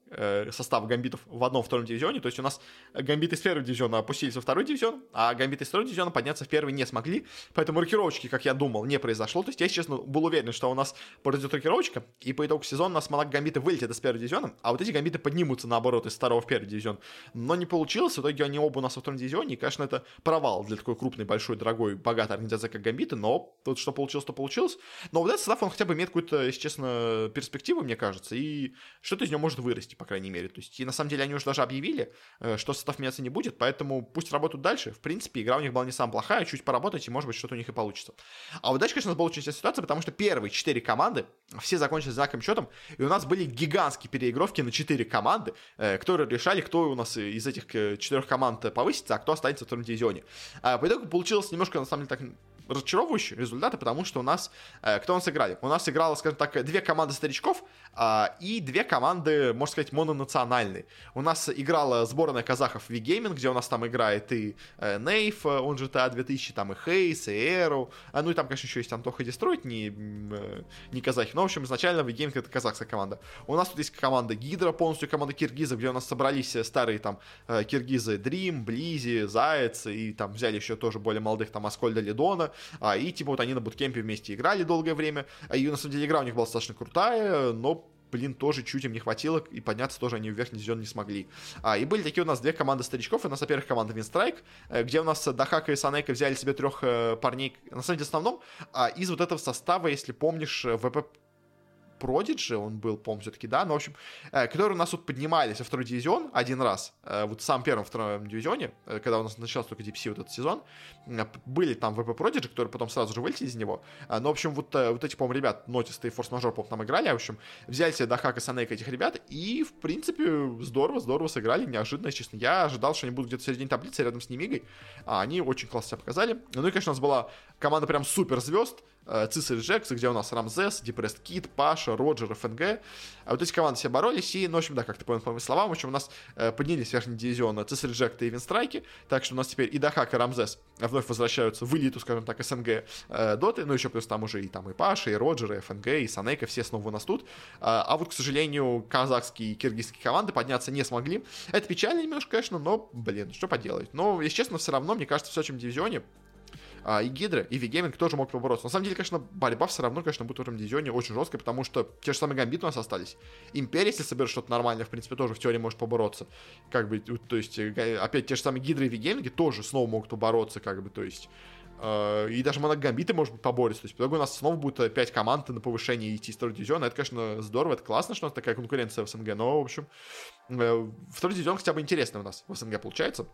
состав гамбитов в одном-втором дивизионе. То есть у нас гамбиты из первого дивизиона опустились во второй дивизион, а гамбиты из второго дивизиона подняться в первый не смогли. Поэтому рокировочки, как я думал, не произошло. То есть я, честно, был уверен, что у нас произойдет рокировочка, и по итогу сезона у нас Монак гамбиты вылетят из первого дивизиона, а вот эти гамбиты поднимутся, наоборот, из второго в первый дивизион. Но не получилось, в итоге они оба у нас во втором дивизионе, и, конечно, это провал для такой крупной, большой, дорогой, богатой организации, как гамбиты, но тут что получилось, то получилось. Но вот этот состав, он хотя бы имеет какую-то, если честно, перспективу, мне кажется, и что-то из него может вырасти, по крайней мере. То есть и на самом деле они уже даже объявили, э, что состав меняться не будет, поэтому пусть работают дальше. В принципе, игра у них была не самая плохая, чуть поработать, и может быть что-то у них и получится. А вот дальше, конечно, у нас была очень интересная ситуация, потому что первые четыре команды, все закончились знаковым счетом, и у нас были гигантские переигровки на четыре команды, э, которые решали, кто у нас из этих э, четырех команд повысится, а кто останется в втором дивизионе. А по итогу получилось немножко, на самом деле, так разочаровывающие результаты, потому что у нас, э, кто у нас играли? У нас играло, скажем так, две команды старичков э, и две команды, можно сказать, мононациональные. У нас играла сборная казахов V-Gaming, где у нас там играет и э, Нейф, он же GTA 2000, там и Хейс, и Эру, а, ну и там, конечно, еще есть Антоха Дестроид, не, э, не казахи, но, в общем, изначально V-Gaming это казахская команда. У нас тут есть команда Гидра, полностью команда киргизов, где у нас собрались э, старые там э, киргизы Дрим, Близи, Заяц, и там взяли еще тоже более молодых там Аскольда Лидона, а, и типа вот они на буткемпе вместе играли долгое время, а, и на самом деле игра у них была достаточно крутая, но блин, тоже чуть им не хватило, и подняться тоже они в верхний дивизион не смогли. А, и были такие у нас две команды старичков, у нас, во-первых, команда Винстрайк, э, где у нас Дахака и Санейка взяли себе трех э, парней, на самом деле, в основном, а, из вот этого состава, если помнишь, э, ВП Продиджи, он был, по-моему, все-таки, да, но, в общем, э, которые у нас вот поднимались во второй дивизион один раз, э, вот в самом первом втором дивизионе, э, когда у нас начался только DPC вот этот сезон, э, были там VP Prodigy, которые потом сразу же вылетели из него, э, но, в общем, вот, э, вот эти, по-моему, ребят, Нотис и Форс Мажор, по там играли, а, в общем, взяли себе Дахак и Санейк этих ребят, и, в принципе, здорово, здорово сыграли, неожиданно, честно, я ожидал, что они будут где-то в середине таблицы рядом с Немигой, а они очень классно себя показали, ну и, конечно, у нас была команда прям супер звезд, Э, Цисарь Джекс, где у нас Рамзес, Депрест Кит, Паша, Роджер, ФНГ. А вот эти команды все боролись, и, ну, в общем, да, как ты понял по моим словам, в общем, у нас э, поднялись верхний дивизион Цисарь Джек и Винстрайки, так что у нас теперь и Дахак, и Рамзес вновь возвращаются в элиту, скажем так, СНГ э, доты, ну, еще плюс там уже и там и Паша, и Роджер, и ФНГ, и Санейка, все снова у нас тут. А, а вот, к сожалению, казахские и киргизские команды подняться не смогли. Это печально немножко, конечно, но, блин, что поделать. Но, если честно, все равно, мне кажется, в следующем дивизионе а, и Гидра, и V-Gaming тоже мог побороться. На самом деле, конечно, борьба все равно, конечно, будет в этом дивизионе очень жесткой, потому что те же самые гамбиты у нас остались. Империя, если соберет что-то нормальное, в принципе, тоже в теории может побороться. Как бы, то есть, э, опять те же самые Гидры и V-Gaming тоже снова могут побороться, как бы, то есть... Uh, и даже моногамбиты, может быть, поборются. То есть, итоге у нас снова будет 5 команд на повышение идти из второго дивизиона. Это, конечно, здорово, это классно, что у нас такая конкуренция в СНГ. Но, в общем, uh, второй дивизион хотя бы интересный у нас в СНГ получается.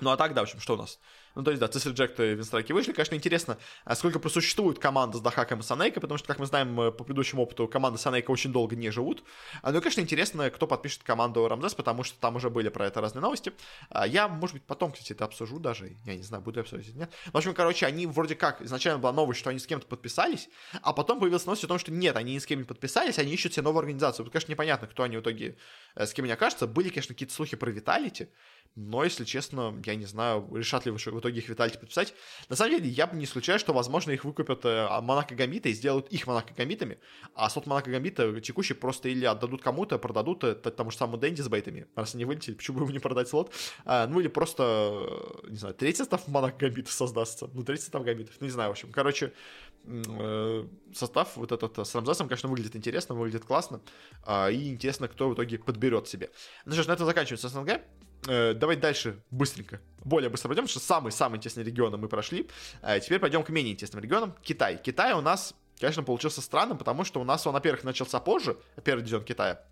Ну а так, да, в общем, что у нас? Ну, то есть, да, Цесарь Джек и Винстрайки вышли. Конечно, интересно, а сколько просуществует команда с Дахаком и Санейкой, потому что, как мы знаем э, по предыдущему опыту, команды Санейка очень долго не живут. А, ну и, конечно, интересно, кто подпишет команду Рамзес, потому что там уже были про это разные новости. А, я, может быть, потом, кстати, это обсужу даже. Я не знаю, буду я обсуждать нет. В общем, короче, они вроде как, изначально была новость, что они с кем-то подписались, а потом появилась новость о том, что нет, они ни с кем не подписались, они ищут себе новую организацию. Тут, конечно, непонятно, кто они в итоге, э, с кем они окажутся. Были, конечно, какие-то слухи про Виталити, но, если честно, я не знаю, решат ли в итоге их Витальти подписать. На самом деле, я бы не исключаю, что, возможно, их выкупят э, Монако Гамбита и сделают их Монако Гамбитами, а сот Монако Гамбита текущий просто или отдадут кому-то, продадут это тому же самому Дэнди с бейтами, раз они вылетели, почему бы ему не продать слот, а, ну или просто, э, не знаю, третий состав Монако Гамбита создастся, ну третий состав Гамбитов, ну не знаю, в общем, короче, э, состав вот этот с Рамзесом, конечно, выглядит интересно, выглядит классно, а, и интересно, кто в итоге подберет себе. Ну что ж, на этом заканчивается СНГ. Э, давайте дальше быстренько, более быстро потому что самые-самые интересные регионы мы прошли. Э, теперь пойдем к менее интересным регионам. Китай. Китай у нас, конечно, получился странным, потому что у нас он, во-первых, начался позже, первый дивизион Китая,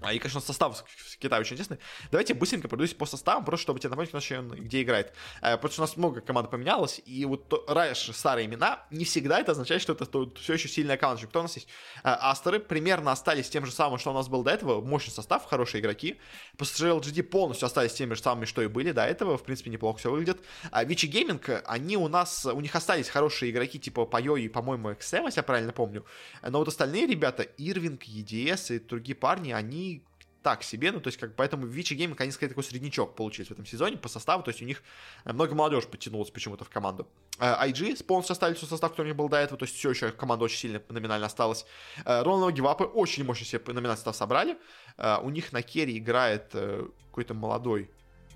а, и, конечно, состав в Китае очень интересный. Давайте быстренько пройдусь по составам, просто чтобы тебе напомнить, вообще, где играет. Э, потому что у нас много команд поменялось, и вот раньше старые имена, не всегда это означает, что это все еще сильная команда. Кто у нас есть? Э, Астеры примерно остались тем же самым, что у нас был до этого. Мощный состав, хорошие игроки. ПСЖ LGD полностью остались теми же самыми, что и были до этого. В принципе, неплохо все выглядит. А Vici Gaming, они у нас, у них остались хорошие игроки, типа Пайо и, по-моему, XM, если я правильно помню. Но вот остальные ребята, Ирвинг, EDS и другие парни, они так себе, ну, то есть, как, поэтому Vici Gaming, они, скорее, такой среднячок получились в этом сезоне по составу, то есть, у них э, много молодежи подтянулось почему-то в команду. IG полностью оставили свой состав, который у них был до этого, то есть, все еще команда очень сильно номинально осталась. Рональд Гивапы очень мощно себе номинальный состав собрали. Э, у них на керри играет э, какой-то молодой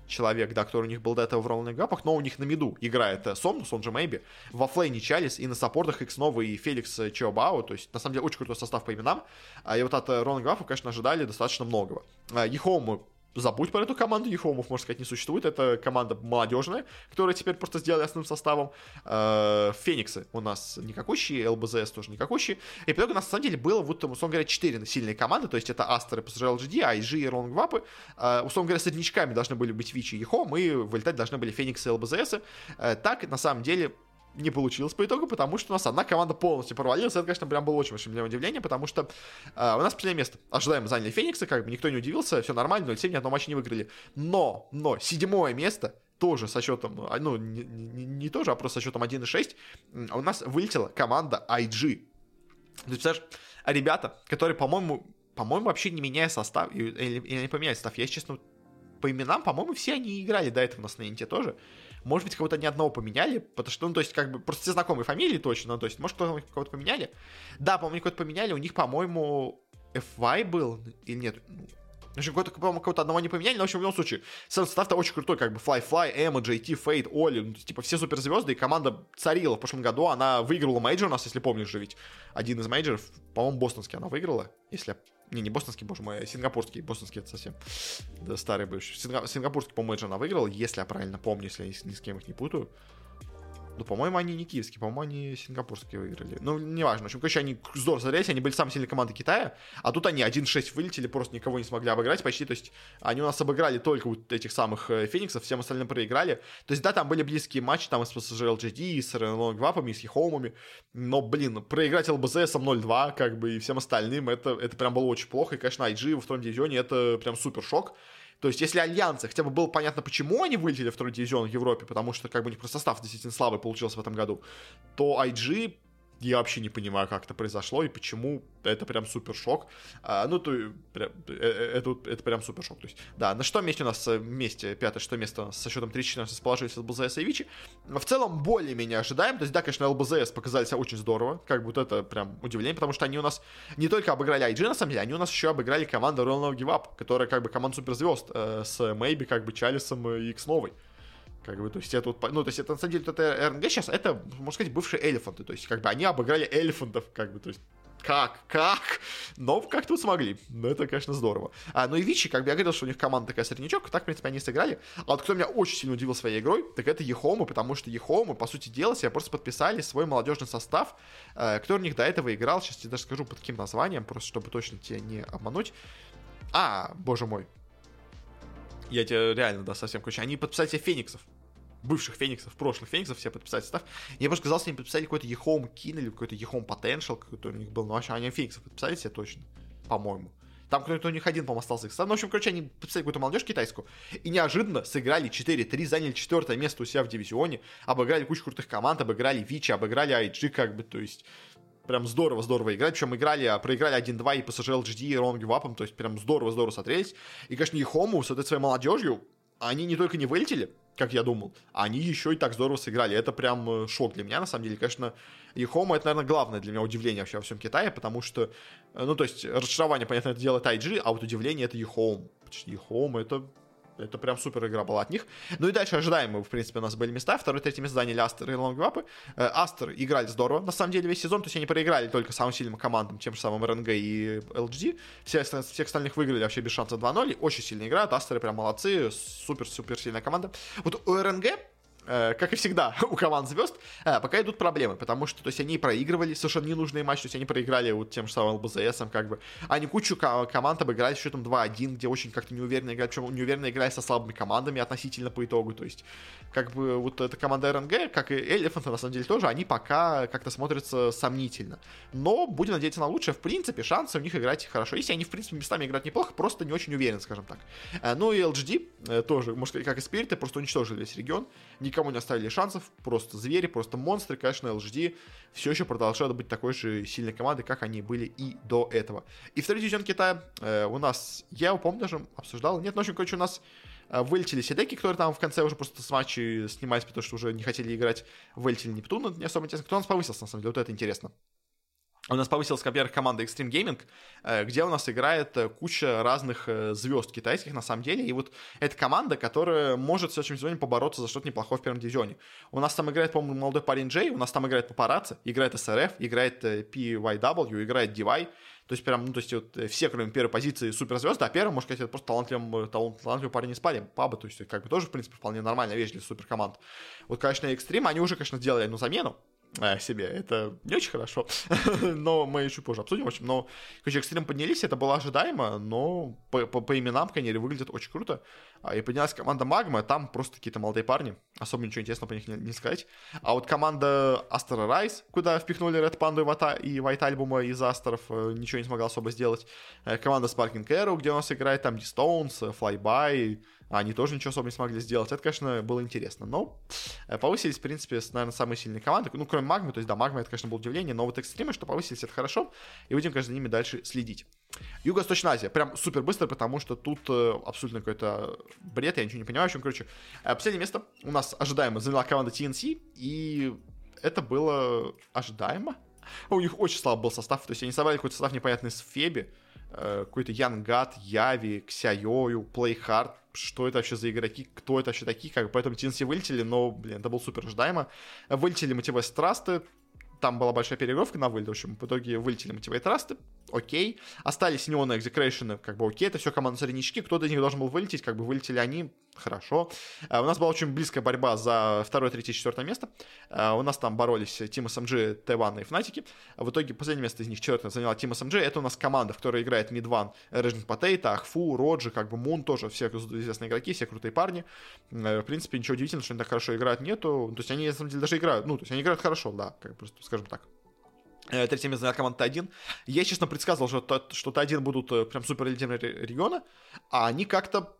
человек, да, который у них был до этого в роллинг гапах, но у них на миду играет э, Сомнус, он же Мэйби, во флейне Чалис, и на саппортах Икс Новый и Феликс Чиобао, то есть, на самом деле, очень крутой состав по именам, а и вот от э, роллинг гапов, конечно, ожидали достаточно многого. Ехому забудь про эту команду, Ехомов, можно сказать, не существует. Это команда молодежная, которая теперь просто сделали основным составом. Э, Фениксы у нас никакущие, ЛБЗС тоже никакущие. И по у нас, на самом деле, было, вот, условно говоря, четыре сильные команды, то есть это Астеры, PSG LGD, IG и Ронгвапы. Э, условно говоря, среднячками должны были быть Вичи и Ехом, и вылетать должны были Фениксы и ЛБЗС. Э, так, на самом деле, не получилось по итогу, потому что у нас одна команда полностью провалилась. Это, конечно, прям было очень большим для удивления, потому что э, у нас последнее место. Ожидаемо заняли Фениксы, как бы никто не удивился, все нормально, 0-7, ни одного матча не выиграли. Но, но, седьмое место, тоже со счетом, а, ну, не, не, не тоже, а просто со счетом 1-6, у нас вылетела команда IG. Есть, представляешь, ребята, которые, по-моему, по-моему, вообще не меняя состав, или, или не поменяли состав, я, честно, по именам, по-моему, все они играли до этого на Инте тоже. Может быть, кого-то ни одного поменяли, потому что, ну, то есть, как бы, просто все знакомые фамилии точно, ну, то есть, может, кто-то кого-то поменяли. Да, по-моему, кого-то поменяли, у них, по-моему, FY был, или нет, в общем, кого-то, по-моему, кого-то одного не поменяли, но, в общем, в любом случае, сам состав-то очень крутой, как бы flyfly, Emo, JT, Фейд, Оли, ну, типа все суперзвезды, и команда царила в прошлом году, она выиграла мейджор у нас, если помнишь же, ведь один из мейджоров, по-моему, бостонский она выиграла, если я не, не бостонский, боже мой, а сингапурский. Бостонский это совсем да, старый бывший. Синга... Сингапурский, по-моему, она выиграла, если я правильно помню, если я ни, ни с кем их не путаю. Ну, по-моему, они не киевские, по-моему, они сингапурские выиграли. Ну, неважно. В общем, короче, они здорово смотрелись, они были самые сильные команды Китая, а тут они 1-6 вылетели, просто никого не смогли обыграть почти. То есть они у нас обыграли только вот этих самых э, Фениксов, всем остальным проиграли. То есть, да, там были близкие матчи, там с PSG LGD, с Лонгвапами, с Хихомами, но, блин, проиграть ЛБЗ с 0-2, как бы, и всем остальным, это, это прям было очень плохо. И, конечно, IG во втором дивизионе это прям супер шок. То есть, если Альянсы, хотя бы было понятно, почему они вылетели в второй дивизион в Европе, потому что как бы у них просто состав действительно слабый получился в этом году, то IG я вообще не понимаю, как это произошло и почему это прям супер шок. А, ну, то прям, э, э, это, это прям супер шок. То есть, да, на что месте у нас месте, пятое, что место со счетом 3-14 расположились ЛБЗС и Вичи. В целом, более-менее ожидаем. То есть, да, конечно, ЛБЗС показали себя очень здорово. Как вот это прям удивление, потому что они у нас не только обыграли IG, на самом деле, они у нас еще обыграли команду Royal No Give Up, которая как бы команда суперзвезд э, с Мэйби, как бы Чалисом и X новой. Как бы, то есть это вот, ну, то есть это на самом деле, это РНГ сейчас, это, можно сказать, бывшие элефанты, то есть как бы они обыграли элефантов, как бы, то есть как, как, но как-то смогли. Ну, это, конечно, здорово. А, ну и Вичи, как бы я говорил, что у них команда такая среднячок, так, в принципе, они сыграли. А вот кто меня очень сильно удивил своей игрой, так это Ехома, потому что Ехома, по сути дела, себе просто подписали свой молодежный состав, э, который у них до этого играл, сейчас тебе даже скажу под каким названием, просто чтобы точно тебя не обмануть. А, боже мой, я тебе реально, да, совсем ключ. Они подписали себе Фениксов. Бывших Фениксов, прошлых Фениксов все подписали состав. Я просто сказал, что они подписали какой-то Ехом Кин или какой-то Ехом Potential, который у них был. Ну, вообще, они Фениксов подписали себе точно. По-моему. Там кто-то у них один, по-моему, остался их Ну, в общем, короче, они подписали какую-то молодежь китайскую. И неожиданно сыграли 4-3, заняли четвертое место у себя в дивизионе, обыграли кучу крутых команд, обыграли Вичи, обыграли IG, как бы, то есть прям здорово-здорово играть, причем играли, а, проиграли 1-2 и PSG LGD и Ронги Вапом, то есть прям здорово-здорово смотрелись. И, конечно, Ехому с этой своей молодежью, они не только не вылетели, как я думал, они еще и так здорово сыграли. Это прям э, шок для меня, на самом деле. Конечно, Ехома это, наверное, главное для меня удивление вообще во всем Китае, потому что, э, ну, то есть, разочарование, понятно, это делает IG, а вот удивление это Ехом. Ехом это это прям супер игра была от них. Ну и дальше ожидаемо, в принципе, у нас были места. Второе, третье место заняли Астер и Лонгвапы. Э, Астер играли здорово, на самом деле, весь сезон. То есть они проиграли только самым сильным командам, тем же самым РНГ и LG. Все, всех остальных выиграли вообще без шанса 2-0. Очень сильно играют. Астеры прям молодцы. Супер-супер сильная команда. Вот у РНГ как и всегда у команд звезд, э, пока идут проблемы, потому что, то есть, они проигрывали совершенно ненужные матчи, то есть, они проиграли вот тем же самым ЛБЗС, как бы, они кучу команд обыграли счетом 2-1, где очень как-то неуверенно играют, причем неуверенно играли со слабыми командами относительно по итогу, то есть, как бы, вот эта команда РНГ, как и Элефант, на самом деле, тоже, они пока как-то смотрятся сомнительно, но будем надеяться на лучшее, в принципе, шансы у них играть хорошо, если они, в принципе, местами играют неплохо, просто не очень уверен, скажем так. Э, ну и LGD тоже, может как и Спириты, просто уничтожили весь регион, никому не оставили шансов, просто звери, просто монстры, конечно, LGD все еще продолжают быть такой же сильной командой, как они были и до этого. И второй дивизион Китая э, у нас, я его помню даже обсуждал, нет, ну, в общем, короче, у нас э, вылетели Сидеки, которые там в конце уже просто с матчей снимались, потому что уже не хотели играть, вылетели Нептуна, не особо интересно. Кто у нас повысился, на самом деле, вот это интересно. У нас повысилась, во-первых, команда Extreme Gaming, э, где у нас играет э, куча разных э, звезд китайских, на самом деле. И вот эта команда, которая может в следующем сезоне побороться за что-то неплохое в первом дивизионе. У нас там играет, по-моему, молодой парень Джей, у нас там играет Папарацци, играет SRF, играет PYW, играет DY. То есть прям, ну, то есть вот все, кроме первой позиции, суперзвезды, а первый, может сказать, это просто талантливый, талантливый парень из Паби, Паба, то есть как бы тоже, в принципе, вполне нормальная вещь для суперкоманд. Вот, конечно, Extreme, они уже, конечно, сделали одну замену, э, себе. Это не очень хорошо, но мы еще позже обсудим. В общем, но, короче, экстрим поднялись, это было ожидаемо, но по, по, по именам, конечно, выглядит очень круто. А, и поднялась команда Магма, там просто какие-то молодые парни, особо ничего интересного по них не, не сказать. А вот команда Астера Райс, куда впихнули Red Panda и, White Album из Астеров, э, ничего не смогла особо сделать. Э, команда Sparking Arrow, где у нас играет там D-Stones, они тоже ничего особо не смогли сделать. Это, конечно, было интересно. Но э, повысились, в принципе, наверное, самые сильные команды. Ну, кроме Магмы, то есть, да, Магма, это, конечно, было удивление, но вот экстримы, что повысились, это хорошо. И будем, конечно, за ними дальше следить. Юго-Восточная Азия. Прям супер быстро, потому что тут э, абсолютно какой-то бред, я ничего не понимаю. В общем, короче, э, последнее место у нас ожидаемо заняла команда TNC, и это было ожидаемо. У них очень слабый был состав, то есть они собрали какой-то состав непонятный с Феби, какой-то Янгат, Яви, Ксяйою, Плейхард, что это вообще за игроки, кто это вообще такие, как поэтому TNC вылетели, но, блин, это было супер ожидаемо. Вылетели Мотивес Трасты, там была большая перегрузка на вылет, в общем, в итоге вылетели Мотивей Трасты, окей. Остались Неоны Execration, как бы окей, это все команда среднячки, кто-то из них должен был вылететь, как бы вылетели они, хорошо. Uh, у нас была очень близкая борьба за второе, третье, четвертое место. Uh, у нас там боролись Team SMG, Т1 и Фнатики. В итоге последнее место из них четвертое заняла Team SMG. Это у нас команда, в которой играет Мидван, Режинг Potato, Ахфу, Роджи, как бы Мун тоже, все известные игроки, все крутые парни. Uh, в принципе, ничего удивительного, что они так хорошо играют, нету. То есть они, на самом деле, даже играют, ну, то есть они играют хорошо, да, как просто скажем так. Э, третье место заняла команда Т1. Я, честно, предсказывал, что, что Т1 будут э, прям супер лидеры региона, а они как-то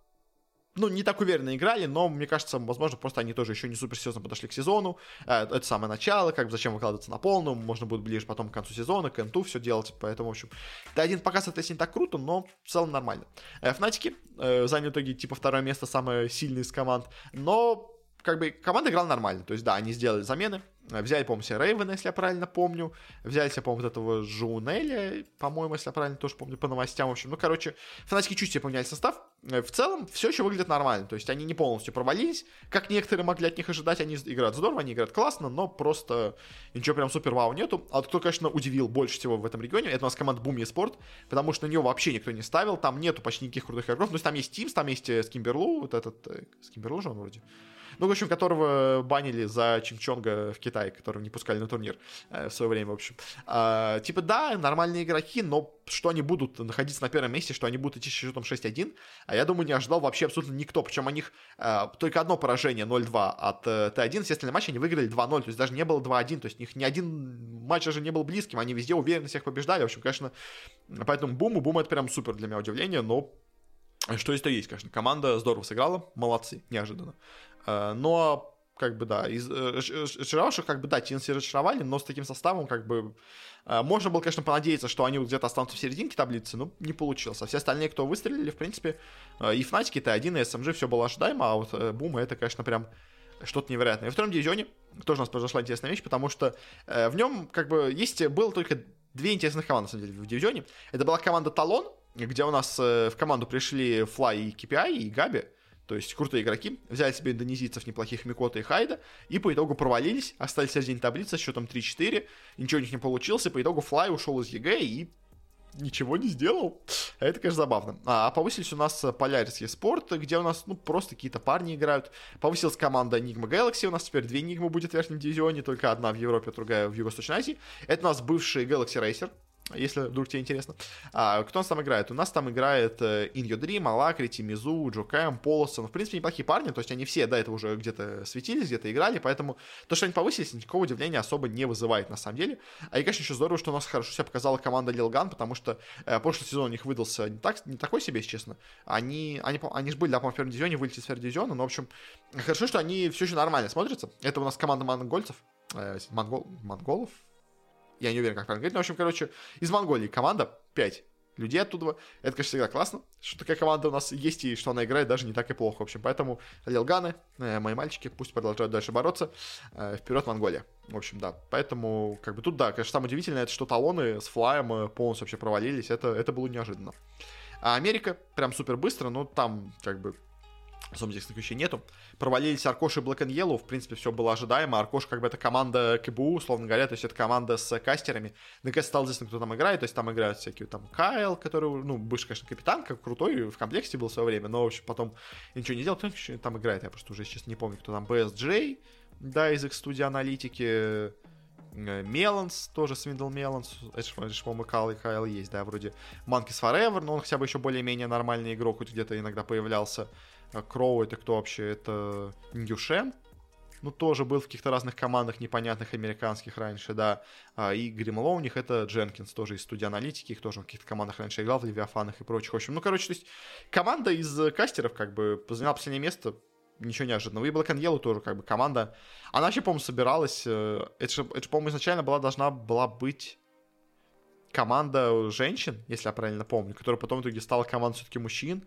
ну, не так уверенно играли, но, мне кажется, возможно, просто они тоже еще не супер серьезно подошли к сезону. Э, это самое начало, как бы зачем выкладываться на полную, можно будет ближе потом к концу сезона, к энту все делать, поэтому, в общем, Т1 пока, соответственно, не так круто, но в целом нормально. Фнатики заняли в итоге, типа, второе место, самое сильное из команд, но как бы команда играла нормально. То есть, да, они сделали замены. Взяли, по-моему, себе Рейвена, если я правильно помню. Взяли себе, по-моему, вот этого Жунеля, по-моему, если я правильно тоже помню по новостям. В общем, ну, короче, фанатики чуть себе поменяли состав. Э, в целом, все еще выглядит нормально. То есть, они не полностью провалились, как некоторые могли от них ожидать. Они играют здорово, они играют классно, но просто ничего прям супер вау нету. А кто, конечно, удивил больше всего в этом регионе, это у нас команда Boom Sport, потому что на нее вообще никто не ставил. Там нету почти никаких крутых игроков. То есть, там есть Тимс, там есть э, Скимберлу, вот этот... Э, Скимберлу же он вроде ну, в общем, которого банили за Чингчонга в Китае, которого не пускали на турнир э, в свое время, в общем. А, типа, да, нормальные игроки, но что они будут находиться на первом месте, что они будут идти с счетом 6-1, а я думаю, не ожидал вообще абсолютно никто. Причем у них э, только одно поражение 0-2 от э, Т1, все остальные матчи они выиграли 2-0, то есть даже не было 2-1, то есть у них ни один матч даже не был близким, они везде уверенно всех побеждали, в общем, конечно, поэтому бум, и бум это прям супер для меня удивление, но что есть, то есть, конечно. Команда здорово сыграла, молодцы, неожиданно. Э, но как бы, да, из э, разочаровавших, как бы, да, TNC разочаровали, но с таким составом, как бы, э, можно было, конечно, понадеяться, что они где-то останутся в серединке таблицы, но не получилось. А все остальные, кто выстрелили, в принципе, э, и Фнатики, Т1, и SMG, все было ожидаемо, а вот Бума, это, конечно, прям что-то невероятное. И во втором дивизионе тоже у нас произошла интересная вещь, потому что э, в нем, как бы, есть, было только две интересных команды, на самом деле, в дивизионе. Это была команда Талон, где у нас э, в команду пришли Fly и kpii, и Габи, то есть крутые игроки, взяли себе индонезийцев неплохих Mikoto и Хайда, и по итогу провалились, остались середине таблицы с счетом 3-4, ничего у них не получилось, и по итогу Fly ушел из EG и ничего не сделал. Это, конечно, забавно. А повысились у нас Polaris eSport, где у нас, ну, просто какие-то парни играют. Повысилась команда Enigma Galaxy, у нас теперь две Enigma будет в верхнем дивизионе, только одна в Европе, другая в Юго-Восточной Азии. Это у нас бывший Galaxy Racer, если вдруг тебе интересно. А, кто у нас там играет? У нас там играет э, In Your Dream, Алакрити, Мизу, Джокэм, Полосон. В принципе, неплохие парни, то есть они все до этого уже где-то светились, где-то играли, поэтому то, что они повысились, никакого удивления особо не вызывает на самом деле. А и, конечно, еще здорово, что у нас хорошо себя показала команда Лилган, потому что э, прошлый сезон у них выдался не, так, не такой себе, если честно. Они, они, они же были, да, по-моему, в первом дивизионе, вылетели с первого дивизиона, но, в общем, хорошо, что они все еще нормально смотрятся. Это у нас команда монгольцев, э, монгол, монголов, я не уверен, как правильно говорить. Но, в общем, короче, из Монголии команда 5 людей оттуда. Это, конечно, всегда классно, что такая команда у нас есть, и что она играет даже не так и плохо. В общем, поэтому Лилганы, э, мои мальчики, пусть продолжают дальше бороться. Э, вперед, Монголия. В общем, да. Поэтому, как бы тут, да, конечно, самое удивительное, это что талоны с флаем э, полностью вообще провалились. Это, это было неожиданно. А Америка прям супер быстро, но там, как бы, особо интересных вещей нету. Провалились Аркош и Black and Yellow, в принципе, все было ожидаемо. Аркош, как бы, это команда КБУ, условно говоря, то есть это команда с кастерами. Наконец стало известно, кто там играет, то есть там играют всякие там Кайл, который, ну, бывший, конечно, капитан, как крутой, в комплекте был в свое время, но, в общем, потом ничего не делал. Кто там играет, я просто уже сейчас не помню, кто там. BSJ, да, из их студии аналитики. Меланс, тоже Свиндл Меланс, по-моему, Кайл и Кайл есть, да, вроде Monkeys Forever, но он хотя бы еще более-менее нормальный игрок, хоть где-то иногда появлялся. А Кроу это кто вообще? Это Ньюшен? Ну, тоже был в каких-то разных командах непонятных американских раньше, да. А, и Гримло у них это Дженкинс, тоже из студии аналитики, их тоже в каких-то командах раньше играл, в Левиафанах и прочих. В общем, ну, короче, то есть команда из кастеров как бы заняла последнее место, ничего неожиданного. И Yellow тоже как бы команда. Она вообще, по-моему, собиралась... Э, это же, это по-моему, изначально была, должна была быть команда женщин, если я правильно помню, которая потом в итоге стала командой все-таки мужчин.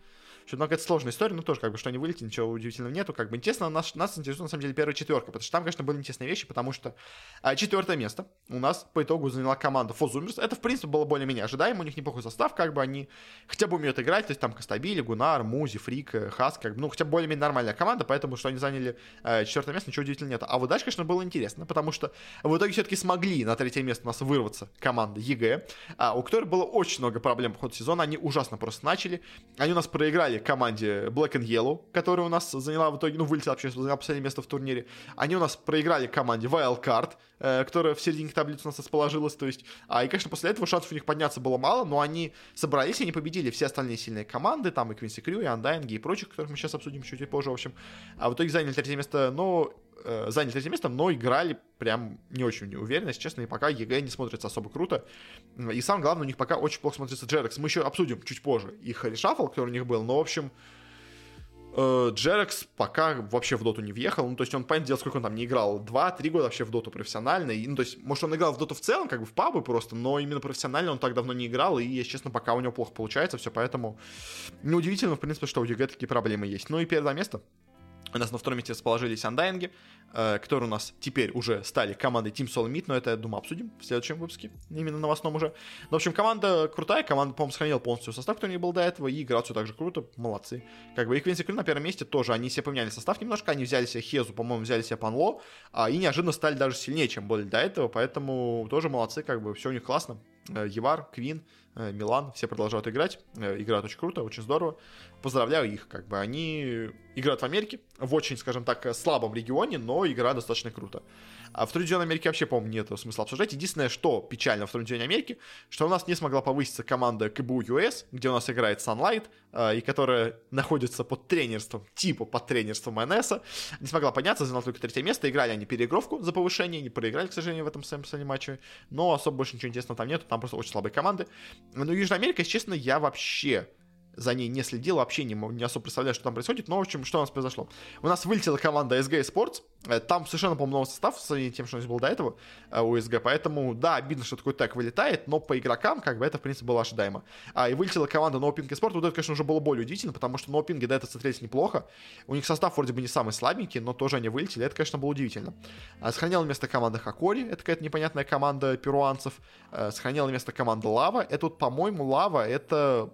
Что много это сложная история, но тоже как бы что они вылетели, ничего удивительного нету. Как бы интересно, нас, нас интересует на самом деле первая четверка, потому что там, конечно, были интересные вещи, потому что а, четвертое место у нас по итогу заняла команда Фозумерс. Это, в принципе, было более-менее ожидаемо, у них неплохой состав, как бы они хотя бы умеют играть, то есть там Костабили, Гунар, Музи, Фрик, э, Хас, как бы, ну, хотя бы более-менее нормальная команда, поэтому, что они заняли э, четвертое место, ничего удивительного нет. А вот дальше, конечно, было интересно, потому что в итоге все-таки смогли на третье место у нас вырваться команда EG, а, у которой было очень много проблем по ходу сезона, они ужасно просто начали, они у нас проиграли команде Black and Yellow, которая у нас заняла в итоге, ну, вылетела вообще, заняла последнее место в турнире. Они у нас проиграли команде Wildcard, э, которая в середине таблицы у нас расположилась, то есть, а, и, конечно, после этого шансов у них подняться было мало, но они собрались, и они победили все остальные сильные команды, там и Quincy Crew, и Undying, и прочих, которых мы сейчас обсудим чуть позже, в общем. А в итоге заняли третье место, но э, заняли третье место, но играли прям не очень уверенно, если честно, и пока EG не смотрится особо круто. И самое главное, у них пока очень плохо смотрится JerAx. Мы еще обсудим чуть позже их решафл, который у них был, но, в общем, Э, JerAx пока вообще в доту не въехал. Ну, то есть он, понятное дело, сколько он там не играл? Два-три года вообще в доту профессионально. И, ну, то есть, может, он играл в доту в целом, как бы в пабы просто, но именно профессионально он так давно не играл. И, если честно, пока у него плохо получается все, поэтому неудивительно, в принципе, что у EG такие проблемы есть. Ну и первое место у нас на втором месте расположились Undying, э, которые у нас теперь уже стали командой Team Solid Meat, но это, я думаю, обсудим в следующем выпуске, именно новостном уже. Но, в общем, команда крутая, команда, по-моему, сохранила полностью состав, у них был до этого, и играют все так же круто, молодцы. Как бы и Quincy Crew на первом месте тоже, они себе поменяли состав немножко, они взяли себе Хезу, по-моему, взяли себе Панло, а, и неожиданно стали даже сильнее, чем были до этого, поэтому тоже молодцы, как бы все у них классно. Э, Евар, Квин, Милан, все продолжают играть, играют очень круто, очень здорово. Поздравляю их, как бы они играют в Америке, в очень, скажем так, слабом регионе, но игра достаточно круто. А второй Америки вообще, по-моему, нет смысла обсуждать. Единственное, что печально в втором Америки, что у нас не смогла повыситься команда КБУ US, где у нас играет Sunlight, э, и которая находится под тренерством, типа под тренерством НС, не смогла подняться, заняла только третье место. Играли они переигровку за повышение, не проиграли, к сожалению, в этом самом матче, но особо больше ничего интересного там нету, там просто очень слабые команды. Но Южная Америка, если честно, я вообще за ней не следил, вообще не, не особо представляю, что там происходит, но, в общем, что у нас произошло? У нас вылетела команда SG Sports, э, там совершенно, по-моему, новый состав с тем, что у нас был до этого э, у SG, поэтому, да, обидно, что такой так вылетает, но по игрокам, как бы, это, в принципе, было ожидаемо. А, и вылетела команда No Pink Sport, вот это, конечно, уже было более удивительно, потому что No Pink до этого смотрелись неплохо, у них состав вроде бы не самый слабенький, но тоже они вылетели, это, конечно, было удивительно. А, сохраняла место команда Хакори, это какая-то непонятная команда перуанцев, а, сохраняла место команда Лава, это вот, по-моему, Лава, это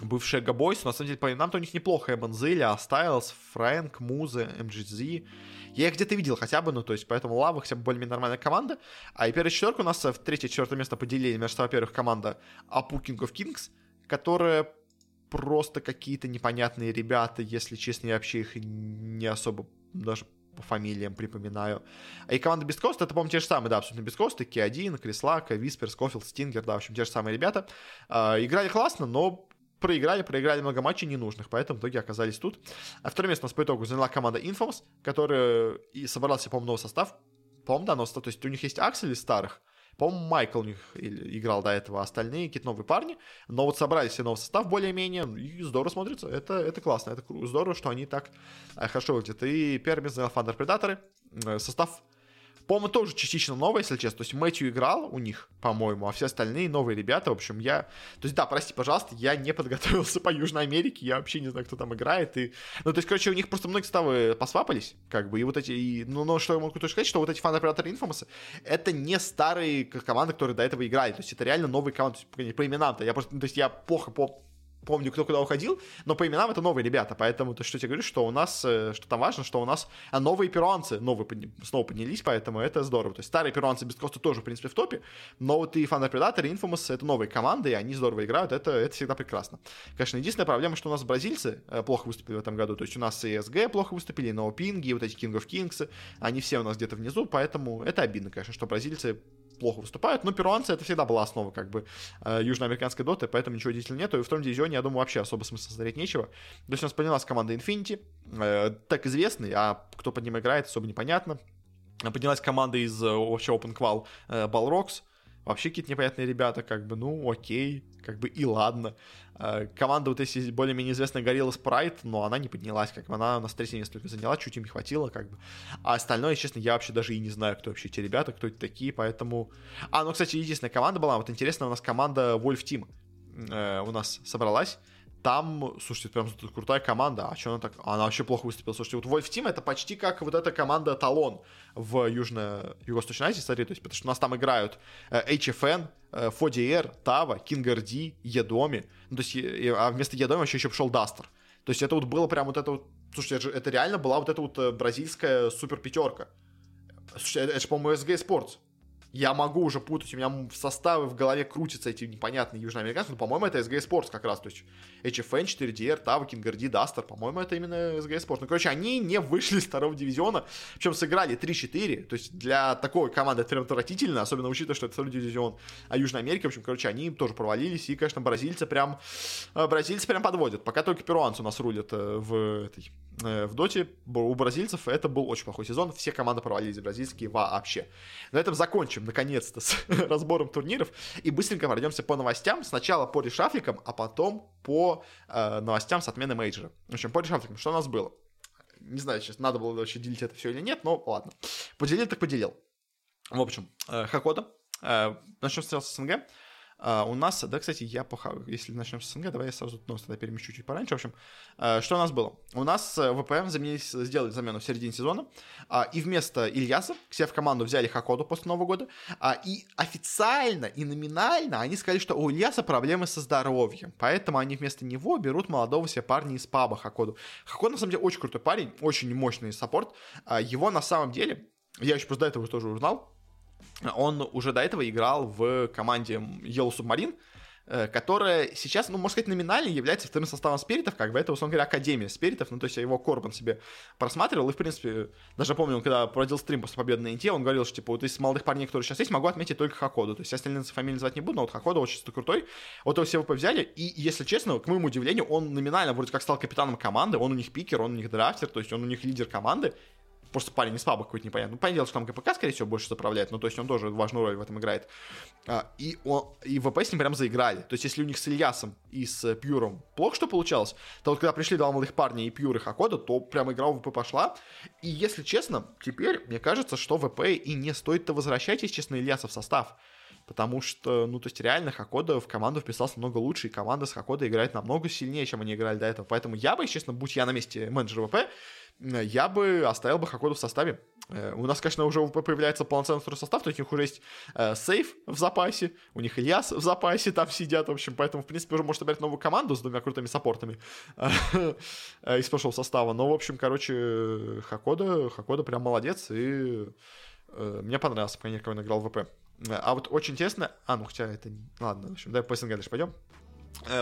бывшие Габойс, на самом деле, по именам-то у них неплохо. Эбензели, Астайлс, Фрэнк, Музы, МГЗ. Я их где-то видел хотя бы, ну, то есть, поэтому Лава хотя бы более-менее нормальная команда. А и первая четверка у нас в третье-четвертое место поделили между, во-первых, команда Apu King of Kings, которая просто какие-то непонятные ребята, если честно, я вообще их не особо даже по фамилиям припоминаю. А и команда Бесткост, это, по-моему, те же самые, да, абсолютно Бесткосты, Ки-1, Крислака, Виспер, Скофилд, Стингер, да, в общем, те же самые ребята. Э, играли классно, но проиграли, проиграли много матчей ненужных, поэтому в итоге оказались тут. А второе место у нас по итогу заняла команда Infamous, которая и собрала себе, по-моему, новый состав. По-моему, да, новый состав. То есть у них есть Аксель из старых, по-моему, Майкл у них играл до этого, а остальные какие-то новые парни. Но вот собрали себе новый состав более-менее, и здорово смотрится. Это, это классно, это здорово, что они так э, хорошо выглядят. И первый занял Predator. Э, состав по-моему, тоже частично новый, если честно. То есть Мэтью играл у них, по-моему, а все остальные новые ребята. В общем, я... То есть, да, прости, пожалуйста, я не подготовился по Южной Америке, я вообще не знаю, кто там играет. И... Ну, то есть, короче, у них просто многие ставы посвапались, как бы, и вот эти... И... Ну, но что я могу точно сказать, что вот эти фан-операторы Infamous, это не старые команды, которые до этого играли. То есть, это реально новые команды. То есть, по именам-то. Я просто... Ну, то есть, я плохо по помню, кто куда уходил, но по именам это новые ребята, поэтому то, что я тебе говорю, что у нас, э, что там важно, что у нас новые перуанцы новые снова поднялись, поэтому это здорово. То есть старые перуанцы без коста тоже, в принципе, в топе, но вот и Thunder Predator, и Infamous — это новые команды, и они здорово играют, это, это всегда прекрасно. Конечно, единственная проблема, что у нас бразильцы э, плохо выступили в этом году, то есть у нас и SG плохо выступили, но Пинги, вот эти King of Kings, они все у нас где-то внизу, поэтому это обидно, конечно, что бразильцы плохо выступают, но перуанцы это всегда была основа как бы э, южноамериканской доты, поэтому ничего удивительного нету, и в втором дивизионе, я думаю, вообще особо смысла смотреть нечего. То есть у нас поднялась команда Infinity, э, так известный, а кто под ним играет, особо непонятно. Поднялась команда из э, вообще Open Qual э, Balrogs, вообще какие-то непонятные ребята, как бы, ну, окей, как бы и ладно. Э, команда вот если более-менее известная горела Спрайт, но она не поднялась, как бы она на третье место только заняла, чуть им не хватило, как бы. А остальное, честно, я вообще даже и не знаю, кто вообще эти ребята, кто это такие, поэтому... А, ну, кстати, единственная команда была, вот интересно, у нас команда Wolf Team э, у нас собралась, там, слушайте, прям крутая команда. А что она так? Она вообще плохо выступила. Слушайте, вот Wolf Team это почти как вот эта команда Талон в Южно... Юго-Восточной Азии, смотри, то есть, потому что у нас там играют э, HFN, э, FODR, Тава, Кингарди, Едоми. Ну, то есть, а вместо Едоми вообще еще пришел Дастер. То есть это вот было прям вот это вот... Слушайте, это реально была вот эта вот э, бразильская супер пятерка. Слушайте, это, это же, по-моему, SG Sports я могу уже путать, у меня в составы в голове крутятся эти непонятные южноамериканцы, но, по-моему, это SG Sports как раз, то есть HFN, 4DR, Тава, Кингарди, Дастер, по-моему, это именно SG Sports. Ну, короче, они не вышли из второго дивизиона, причем сыграли 3-4, то есть для такой команды это прям отвратительно, особенно учитывая, что это второй дивизион а Южной Америки, в общем, короче, они тоже провалились, и, конечно, бразильцы прям, э, бразильцы прям подводят, пока только перуанцы у нас рулят э, в этой в доте у бразильцев это был очень плохой сезон, все команды провалились бразильские вообще. На этом закончим, наконец-то, с разбором турниров и быстренько пройдемся по новостям. Сначала по решафликам, а потом по э, новостям с отмены мейджора. В общем, по решафликам, что у нас было? Не знаю, сейчас надо было вообще делить это все или нет, но ладно. Поделил так поделил. В общем, э, Хакода. Э, начнем с СНГ. Uh, у нас, да, кстати, я по если начнем с СНГ, давай я сразу новость тогда перемещу чуть пораньше. В общем, uh, что у нас было? У нас э, ВПМ заменились, сделали замену в середине сезона, и вместо Ильяса себе в команду взяли Хакоду после Нового года, и официально и номинально они сказали, что у Ильяса проблемы со здоровьем, поэтому они вместо него берут молодого себе парня из паба Хакоду. Хакода, на самом деле, очень крутой парень, очень мощный саппорт. Его на самом деле, я еще просто до этого тоже узнал, он уже до этого играл в команде Yellow Submarine, э, которая сейчас, ну, можно сказать, номинально является вторым составом спиритов, как бы это, условно говоря, Академия спиритов, ну, то есть я его Корбан себе просматривал, и, в принципе, даже помню, он, когда проводил стрим после победы на Инте, он говорил, что, типа, вот из молодых парней, которые сейчас есть, могу отметить только Хакоду, то есть я остальные фамилии называть не буду, но вот Хакода очень крутой, вот его все взяли, и, если честно, к моему удивлению, он номинально вроде как стал капитаном команды, он у них пикер, он у них драфтер, то есть он у них лидер команды, просто парень из паба какой-то непонятный. Ну, понятное что там КПК, скорее всего, больше заправляет, ну, то есть он тоже важную роль в этом играет. А, и, он, и ВП с ним прям заиграли. То есть если у них с Ильясом и с Пьюром плохо что получалось, то вот когда пришли два молодых парня и Пьюр и Хакода, то прям игра в ВП пошла. И если честно, теперь мне кажется, что ВП и не стоит-то возвращать, если честно, Ильяса в состав. Потому что, ну, то есть реально Хакода в команду вписался намного лучше, и команда с Хакода играет намного сильнее, чем они играли до этого. Поэтому я бы, честно, будь я на месте менеджера ВП, я бы оставил бы Хакоду в составе. Э, у нас, конечно, уже появляется полноценный второй состав, то есть у них уже есть э, сейф в запасе, у них Ильяс в запасе там сидят, в общем, поэтому, в принципе, уже может собирать новую команду с двумя крутыми саппортами э, из прошлого состава. Но, в общем, короче, Хакода, Хакода прям молодец, и э, мне понравился, по крайней мере, он играл в ВП. А вот очень интересно... А, ну, хотя это... Ладно, в общем, давай по СНГ дальше пойдем.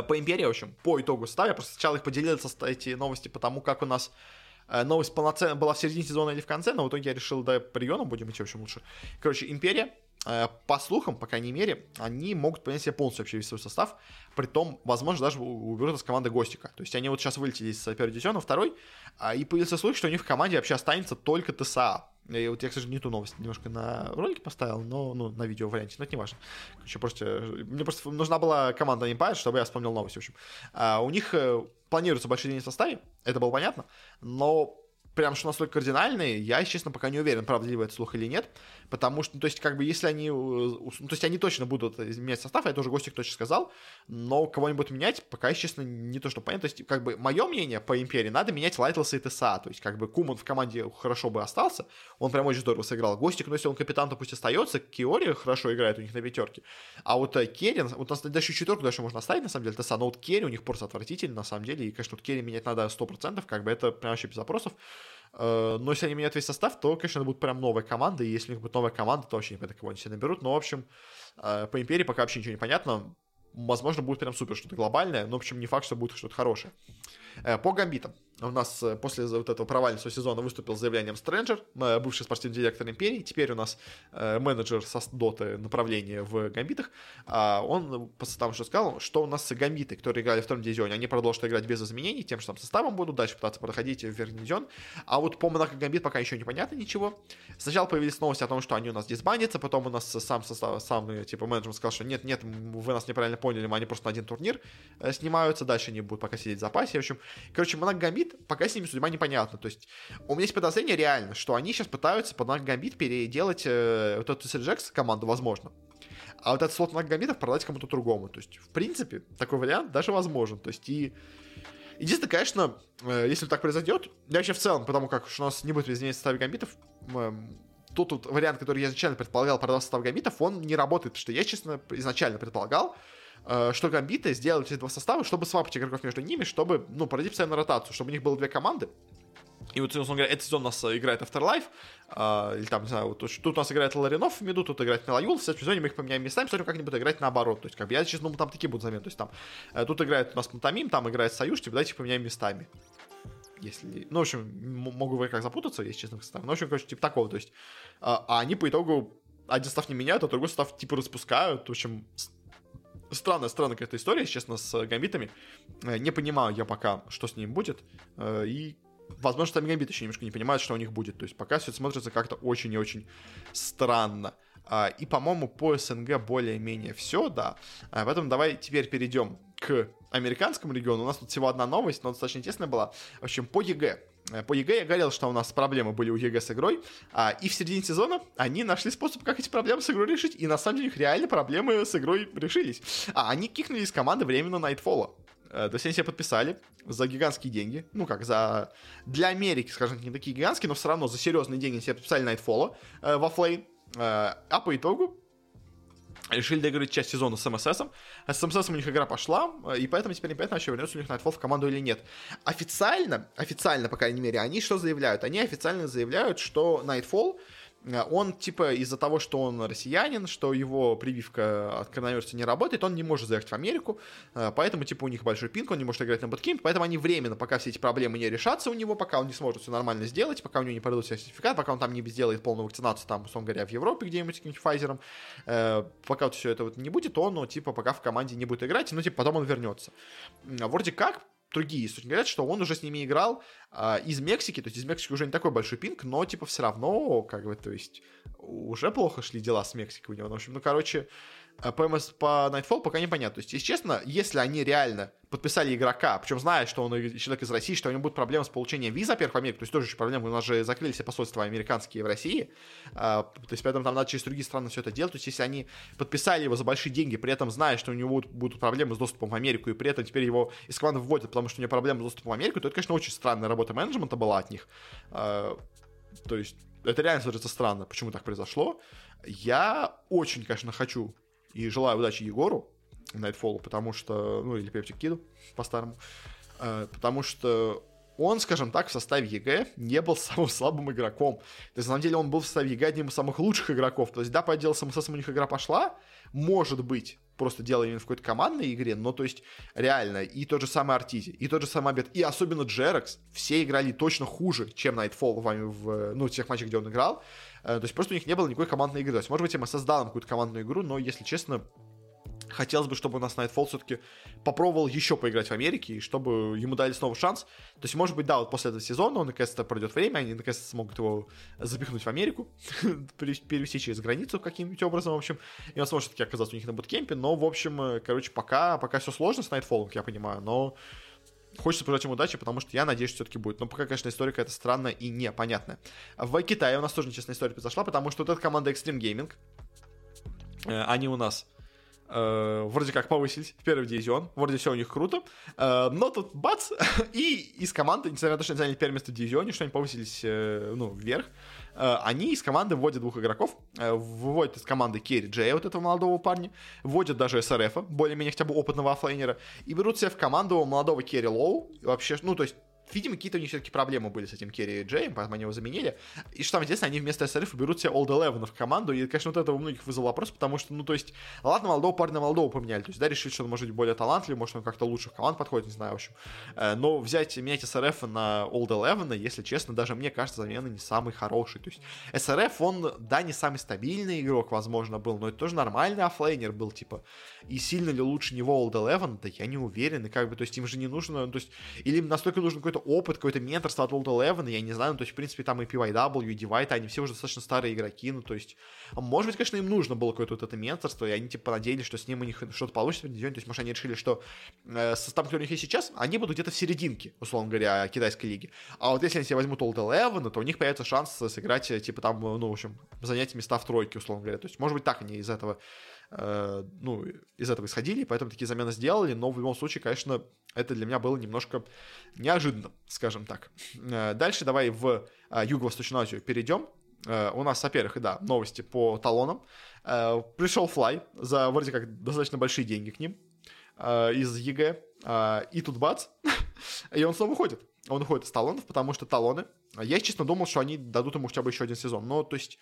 По Империи, в общем, по итогу состава, я просто сначала их поделился, эти новости, потому как у нас Э, новость полноценно была в середине сезона или в конце, но в итоге я решил, да, приемом будем идти, в общем, лучше. Короче, Империя, э, по слухам, по крайней мере, они могут принять себе полностью вообще весь свой состав, при том, возможно, даже уберут из команды Гостика. То есть они вот сейчас вылетели из первого дивизиона, второй, а, и появился слух, что у них в команде вообще останется только ТСА. И вот я, к сожалению, не ту новость немножко на ролике поставил, но ну, на видео варианте, но это не важно. Короче, просто, мне просто нужна была команда Empire, чтобы я вспомнил новость, в общем. А, у них э, планируется большой день в составе, это было понятно, но прям что настолько кардинальные, я, честно, пока не уверен, правда это слух или нет, потому что, ну, то есть, как бы, если они, э, ну, то есть, они точно будут менять состав, я тоже Гостик точно сказал, но кого-нибудь менять, пока, честно, не то, что понятно, то есть, как бы, мое мнение по Империи, надо менять Лайтлса и ТСА, то есть, как бы, Куман в команде хорошо бы остался, он прям очень здорово сыграл, Гостик, ну, если он капитан, то пусть остается, Киори хорошо играет у них на пятерке, а вот э, Керри, вот у нас даже четверку даже можно оставить, на самом деле, ТСА, но вот Керри у них просто отвратительный, на самом деле, и, конечно, вот Керри менять надо 100%, как бы, это прям вообще без вопросов, Э, но если они меняют весь состав, то, конечно, это будет прям новая команда. И если у них будет новая команда, то вообще не понятно, кого они себе наберут. Но, в общем, э, по Империи пока вообще ничего не понятно. Возможно, будет прям супер что-то глобальное, но, в общем, не факт, что будет что-то хорошее. Э, по гамбитам. У нас э, после вот этого провального сезона выступил с заявлением Стрэнджер, э, бывший спортивный директор Империи. Теперь у нас менеджер со доты направления в гамбитах. А он там что сказал, что у нас гамбиты, которые играли в втором дивизионе, они продолжат играть без изменений, тем же самым составом будут дальше пытаться проходить в верхний дивизион. А вот по Монако Гамбит пока еще непонятно ничего. Сначала появились новости о том, что они у нас дисбандятся, потом у нас сам состав, сам типа менеджер сказал, что нет, нет, вы нас неправильно поняли, мы они просто на один турнир снимаются, дальше они будут пока сидеть в запасе. В общем, Короче, Монак Гамбит, пока с ними судьба непонятна. То есть, у меня есть подозрение реально, что они сейчас пытаются под Монак Гамбит переделать э, вот эту Сельджекс команду, возможно. А вот этот слот Монак Гамбитов продать кому-то другому. То есть, в принципе, такой вариант даже возможен. То есть, и... Единственное, конечно, э, если так произойдет, я вообще в целом, потому как у нас не будет изменения состава гамбитов, э, тот вот вариант, который я изначально предполагал продать состав гамбитов, он не работает, потому что я, честно, изначально предполагал, что гамбиты сделали эти два состава, чтобы свапать игроков между ними, чтобы, ну, проводить постоянно ротацию, чтобы у них было две команды. И вот, собственно говоря, этот сезон у нас играет Afterlife, э, или там, не знаю, вот, тут у нас играет Ларинов в миду, тут играет Мелаюл, в следующем сезоне мы их поменяем местами, посмотрим, как они будут играть наоборот. То есть, как бы, я сейчас думаю, там такие будут замены. То есть, там, э, тут играет у нас Пантомим, там играет Союз, типа, давайте их поменяем местами. Если, ну, в общем, могу в как запутаться, если честно, состав. Ну, в общем, короче, типа такого, то есть, а, а они по итогу один состав не меняют, а другой состав, типа, распускают, в общем, странная, странная какая-то история, честно, с гамбитами. Э, не понимаю я пока, что с ним будет. Э, и, возможно, сами гамбиты еще немножко не понимают, что у них будет. То есть пока все это смотрится как-то очень и очень странно. А, и, по-моему, по СНГ более-менее все, да. А, поэтому давай теперь перейдем к американскому региону. У нас тут всего одна новость, но достаточно интересная была. В общем, по EG. Э, по EG я говорил, что у нас проблемы были у EG с игрой, а, и в середине сезона они нашли способ, как эти проблемы с игрой решить, и на самом деле у них реально проблемы с игрой решились. А, они кикнули из команды временно Nightfall. Э, то есть они себя подписали за гигантские деньги. Ну как, за... Для Америки, скажем, не такие гигантские, но все равно за серьезные деньги себе подписали Nightfall э, во Flame. Э, а по итогу решили доиграть часть сезона с МСС. А с МСС у них игра пошла, и поэтому теперь непонятно, вообще вернется у них Nightfall в команду или нет. Официально, официально, по крайней мере, они что заявляют? Они официально заявляют, что Nightfall Э, он, типа, из-за того, что он россиянин, что его прививка от коронавируса не работает, он не может заехать в Америку, э, поэтому, типа, у них большой пинг, он не может играть на боткемпе, поэтому они временно, пока все эти проблемы не решатся у него, пока он не сможет все нормально сделать, пока у него не пройдут сертификат, пока он там не сделает полную вакцинацию, там, условно говоря, в Европе где-нибудь каким-нибудь Pfizer, э, пока вот все это вот не будет, он, ну, типа, пока в команде не будет играть, ну, типа, потом он вернется. Вроде как, другие источники говорят, что он уже с ними играл а, из Мексики, то есть из Мексики уже не такой большой пинг, но, типа, все равно, как бы, то есть, уже плохо шли дела с Мексикой у него. Ну, в общем, ну, короче, по, МС, по Nightfall пока непонятно. То есть, если честно, если они реально подписали игрока, причем зная, что он человек из России, что у него будут проблемы с получением виз, во-первых, в Америку, то есть тоже еще проблемы, у нас же закрылись все посольства американские в России, а, то есть поэтому там надо через другие страны все это делать, то есть если они подписали его за большие деньги, при этом зная, что у него будут, проблемы с доступом в Америку, и при этом теперь его из команды выводят, потому что у него проблемы с доступом в Америку, то это, конечно, очень странная работа менеджмента была от них. А, то есть это реально смотрится странно, почему так произошло. Я очень, конечно, хочу и желаю удачи Егору Nightfall, потому что, ну, или Epileptick Киду, по-старому, э, потому что он, скажем так, в составе EG не был самым слабым игроком. То есть, на самом деле, он был в составе EG одним из самых лучших игроков. То есть, да, по отделу с МСС у них игра пошла, может быть, просто дело именно в какой-то командной игре, но то есть реально и тот же самый Артизи, и тот же самый Обед, и особенно Джерекс, все играли точно хуже, чем Nightfall в, в ну, тех матчах, где он играл. Э, то есть просто у них не было никакой командной игры. То есть, может быть, МСС дал им какую-то командную игру, но, если честно, хотелось бы, чтобы у нас Nightfall все-таки попробовал еще поиграть в Америке, и чтобы ему дали снова шанс. То есть, может быть, да, вот после этого сезона он наконец-то пройдет время, они наконец-то смогут его запихнуть в Америку, перевести через границу каким-нибудь образом, в общем, и он сможет все-таки оказаться у них на буткемпе, но, в общем, э, короче, пока, пока все сложно с Nightfall, я понимаю, но Хочется пожелать им удачи, потому что я надеюсь, что все-таки будет. Но пока, конечно, история какая-то странная и непонятная. В Китае у нас тоже нечестная история произошла, потому что вот эта команда Extreme Gaming, э, они у нас э, вроде как повысились в первый дивизион, вроде все у них круто, э, но тут бац, и из команды, несмотря на то, что они заняли первое место в дивизионе, что они повысились, э, ну, вверх, они из команды вводят двух игроков, э, выводят из команды Керри Джея, вот этого молодого парня, вводят даже СРФ, более-менее хотя бы опытного оффлейнера, и берут себе в команду молодого Керри Лоу, вообще, ну, то есть видимо, какие-то у них все-таки проблемы были с этим Керри Джеем, поэтому они его заменили. И что там интересно, они вместо СРФ берут себе Old Eleven в команду, и, конечно, вот это у многих вызвало вопрос, потому что, ну, то есть, ладно, молодого парня молодого поменяли, то есть, да, решили, что он может быть более талантливый, может, он как-то лучше в команд подходит, не знаю, в общем. Э, но взять, менять СРФ на Old Eleven, если честно, даже мне кажется, замена не самый хороший. То есть, СРФ, он, да, не самый стабильный игрок, возможно, был, но это тоже нормальный оффлейнер был, типа, и сильно ли лучше него Old Eleven, да я не уверен, и как бы, то есть, им же не нужно, ну, то есть, или им настолько нужен какой-то опыт, какой-то менторство от Old Eleven, я не знаю, ну, то есть, в принципе, там и PYW, и Divide, они все уже достаточно старые игроки, ну, то есть, может быть, конечно, им нужно было какое-то вот это менторство, и они, типа, надеялись, что с ним у них что-то получится то есть, может, они решили, что э, состав, который у них есть сейчас, они будут где-то в серединке, условно говоря, китайской лиги. А вот если они себе возьмут Old Eleven, то у них появится шанс сыграть, типа, там, ну, в общем, занять места в тройке, условно говоря. То есть, может быть, так они из этого Э, ну, из этого исходили, поэтому такие замены сделали, но в любом случае, конечно, это для меня было немножко неожиданно, скажем так. Э, дальше давай в э, Юго-Восточную Азию перейдем. У нас, во-первых, да, новости по талонам. Пришел Fly за вроде как достаточно большие деньги к ним из EG. И тут бац, и он снова уходит. Он уходит из талонов, потому что талоны... Я, честно, думал, что они дадут ему хотя бы еще один сезон. Но, то есть...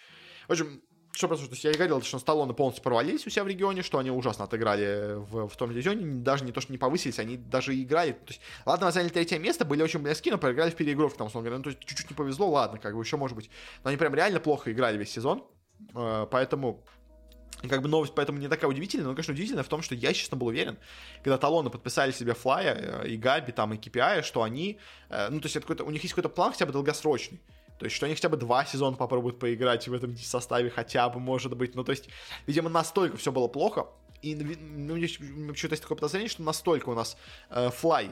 В общем, что просто, то есть я говорил, что Сталлоне полностью провалились у себя в регионе, что они ужасно отыграли в, в том дивизионе, даже не то, что не повысились, они даже играли, то есть, ладно, заняли третье место, были очень близки, но проиграли в переигровке, там, условно говоря, ну, то есть, чуть-чуть не повезло, ладно, как бы еще может быть, но они прям реально плохо играли весь сезон, э, поэтому как бы новость поэтому не такая удивительная, но, конечно, удивительная в том, что я, честно, был уверен, когда талоны подписали себе Флая э, и Габи, там, и KPI, что они, э, ну, то есть, это какой-то, у них есть какой-то план хотя бы долгосрочный, то есть, что они хотя бы два сезона попробуют поиграть в этом составе хотя бы, может быть. Ну, то есть, видимо, настолько все было плохо, и ну, у меня почему-то есть такое подозрение, что настолько у нас э,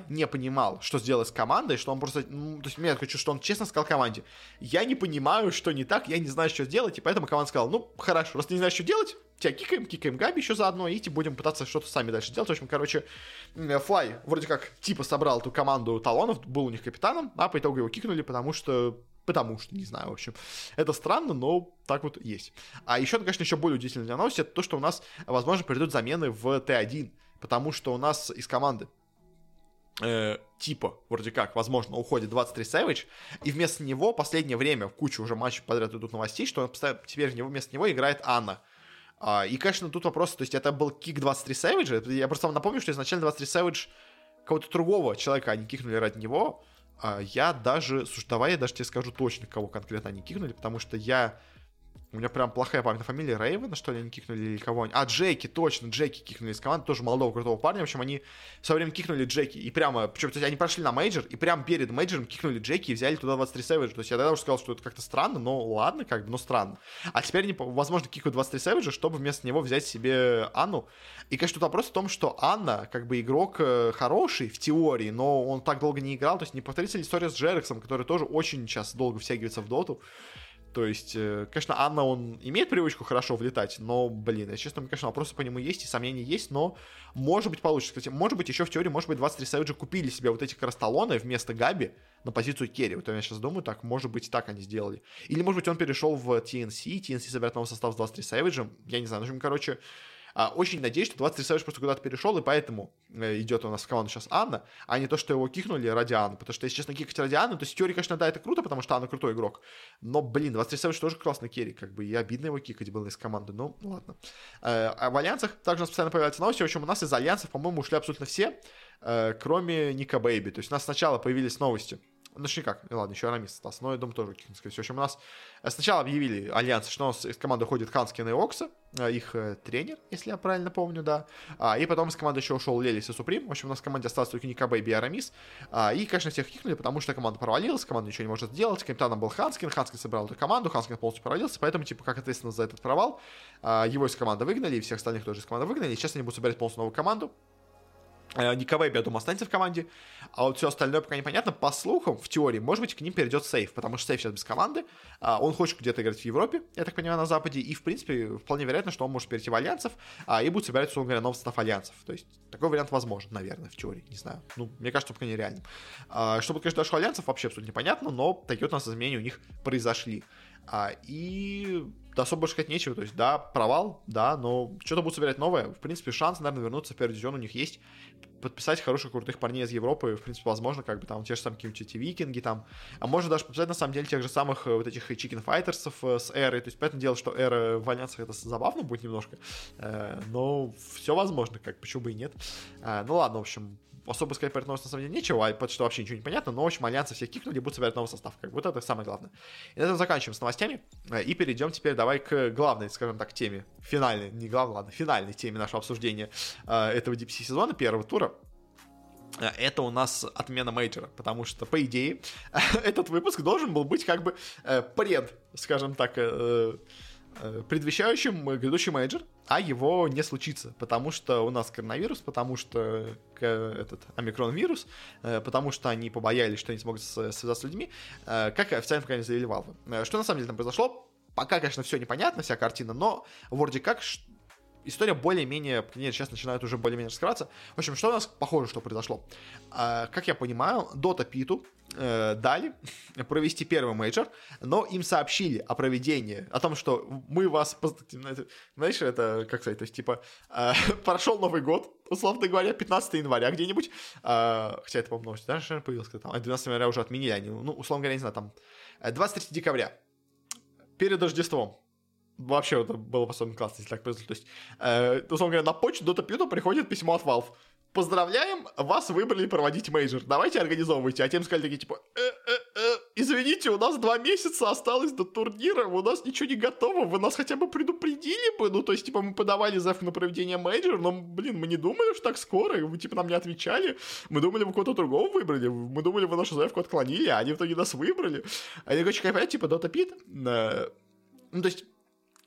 не понимал, что сделать с командой, что он просто, ну, то есть, я хочу, что он честно сказал команде, я не понимаю, что не так, я не знаю, что сделать, и поэтому команда сказала, ну, хорошо, раз ты не знаешь, что делать, тебя кикаем, кикаем Габи еще заодно, и будем пытаться что-то сами дальше делать. В общем, короче, Флай вроде как типа собрал эту команду талонов, был у них капитаном, а по итогу его кикнули, потому что Потому что, не знаю, в общем. Это странно, но так вот есть. А еще, конечно, еще более удивительная для новости, это то, что у нас, возможно, придут замены в Т1. Потому что у нас из команды э, типа, вроде как, возможно, уходит 23 Savage, и вместо него последнее время, в кучу уже матчей подряд идут новостей, что теперь вместо него играет Анна. А, и, конечно, тут вопрос, то есть это был кик 23 Savage, я просто вам напомню, что изначально 23 Savage кого-то другого человека они кикнули ради него, а я даже, слушай, давай я даже тебе скажу точно, кого конкретно они кикнули, потому что я у меня прям плохая память на фамилии. Рейвена, что ли, они кикнули или кого-нибудь? А, Джеки, точно, Джеки кикнули из команды, тоже молодого крутого парня. В общем, они в свое время кикнули Джеки. И прямо, причем, то есть они прошли на мейджор, и прямо перед мейджором кикнули Джеки и взяли туда 23 Savage. То есть я тогда уже сказал, что это как-то странно, но ладно, как бы, но странно. А теперь они, возможно, кикают 23 Savage, чтобы вместо него взять себе Анну. И, конечно, тут вопрос в том, что Анна, как бы, игрок э, хороший в теории, но он так долго не играл. То есть не повторится ли история с Джерексом, который тоже очень сейчас долго втягивается в доту. То есть, э, конечно, Анна, он имеет привычку хорошо влетать, но, блин, если честно, конечно, вопросы по нему есть и сомнения есть, но может быть получится. Кстати, может быть, еще в теории, может быть, 23 Savage купили себе вот эти красталоны вместо Габи на позицию керри. Вот я сейчас думаю, так, может быть, так они сделали. Или, может быть, он перешел в TNC, TNC собирает новый состав с 23 Savage, я не знаю, ну, в общем, короче, очень надеюсь, что 23 Savage просто куда-то перешел, и поэтому э, идет у нас в команду сейчас Анна, а не то, что его кикнули ради Анны. Потому что, если честно, кикать ради Анны, то есть теории, конечно, да, это круто, потому что Анна крутой игрок. Но, блин, 23 Savage тоже классный керри, как бы, и обидно его кикать было из команды. Ну, ладно. Э, а в Альянсах также у нас постоянно появляются новости. В общем, у нас из Альянсов, по-моему, ушли абсолютно все, э, кроме Nikobaby. То есть у нас сначала появились новости ну, никак, ладно, еще Арамис остался, но я думаю, тоже всего. В общем, у нас э, сначала объявили Альянс, что у нас из команды уходит Handsken и Окса, э, их э, тренер, если я правильно помню, да. А, и потом из команды еще ушел Лелис и Supream. В общем, у нас в команде осталось только Nikobaby и Арамис. А, и, конечно, всех кикнули, потому что команда провалилась, команда ничего не может сделать. Капитаном был Handsken, Handsken собрал эту команду, Handsken полностью провалился, поэтому, типа, как ответственность за этот провал, а, его из команды выгнали, и всех остальных тоже из команды выгнали. И сейчас они будут собирать полностью новую команду. Э, Никовейби, я думаю, останется в команде. А вот все остальное пока непонятно. По слухам, в теории, может быть, к ним перейдет сейф, потому что сейф сейчас без команды. А, он хочет где-то играть в Европе, я так понимаю, на Западе. И, в принципе, вполне вероятно, что он может перейти в Альянсов а, и будет собирать, условно говоря, новый состав Альянсов. То есть, такой вариант возможен, наверное, в теории. Не знаю. Ну, мне кажется, пока нереальным. А, что будет, конечно, дошло Альянсов, вообще абсолютно непонятно, но такие вот у нас изменения у них произошли. А, и особо больше сказать нечего. То есть, да, провал, да, но что-то будут собирать новое. В принципе, шанс, наверное, вернуться в первый дивизион у них есть. Подписать хороших, крутых парней из Европы, в принципе, возможно, как бы там те же самые какие-нибудь викинги там. А можно даже подписать, на самом деле, тех же самых э, вот этих чикен файтерсов э, с эрой. То есть, поэтому дело, что эра в Альянсах это забавно будет немножко. Э, но все возможно, как, почему бы и нет. Ну ладно, в общем, особо сказать про эту новость на самом деле нечего, а потому что вообще ничего не понятно, но, в общем, альянсы все кикнули, будут собирать новый состав. Как будто это самое главное. И на этом заканчиваем с новостями. Э, и перейдем теперь давай к главной, скажем так, теме. Финальной, не главной, ладно, финальной теме нашего обсуждения э, этого DPC сезона, первого тура э, это у нас отмена мейджора, потому что, по идее, этот выпуск должен был быть как бы пред, скажем так, предвещающим грядущий мейджор, а его не случится, потому что у нас коронавирус, потому что этот омикрон-вирус, э, потому что они побоялись, что они смогут связаться с людьми, э, как официально пока не заявили Valve. Что на самом деле там произошло? Пока, конечно, все непонятно, вся картина, но вроде как история более-менее, нет, сейчас начинает уже более-менее раскрываться. В общем, что у нас похоже, что произошло? Как я понимаю, Dota Pit у э, дали провести первый мейджор, но им сообщили о проведении, о том, что мы вас, знаешь, это, как сказать, то есть, типа, э, прошел Новый год, условно говоря, 15 января где-нибудь, э, хотя это, по-моему, даже появилось, когда там, 12 января уже отменили, они, ну, условно говоря, не знаю, там, 23 декабря, перед Рождеством, Вообще, это было особенно классно, если так повезло. То есть, э, условно говоря, на почту Dota Pit приходит письмо от Valve. Поздравляем, вас выбрали проводить мейджор. Давайте организовывайте. А тем сказали такие, типа, э -э -э, извините, у нас два месяца осталось до турнира, у нас ничего не готово, вы нас хотя бы предупредили бы. Ну, то есть, типа, мы подавали заявку на проведение мейджора, но, блин, мы не думали, что так скоро, вы, типа, нам не отвечали. Мы думали, вы кого-то другого выбрали, мы думали, вы нашу заявку отклонили, а они в итоге нас выбрали. Они, короче, как типа, Pit, э, ну, то есть,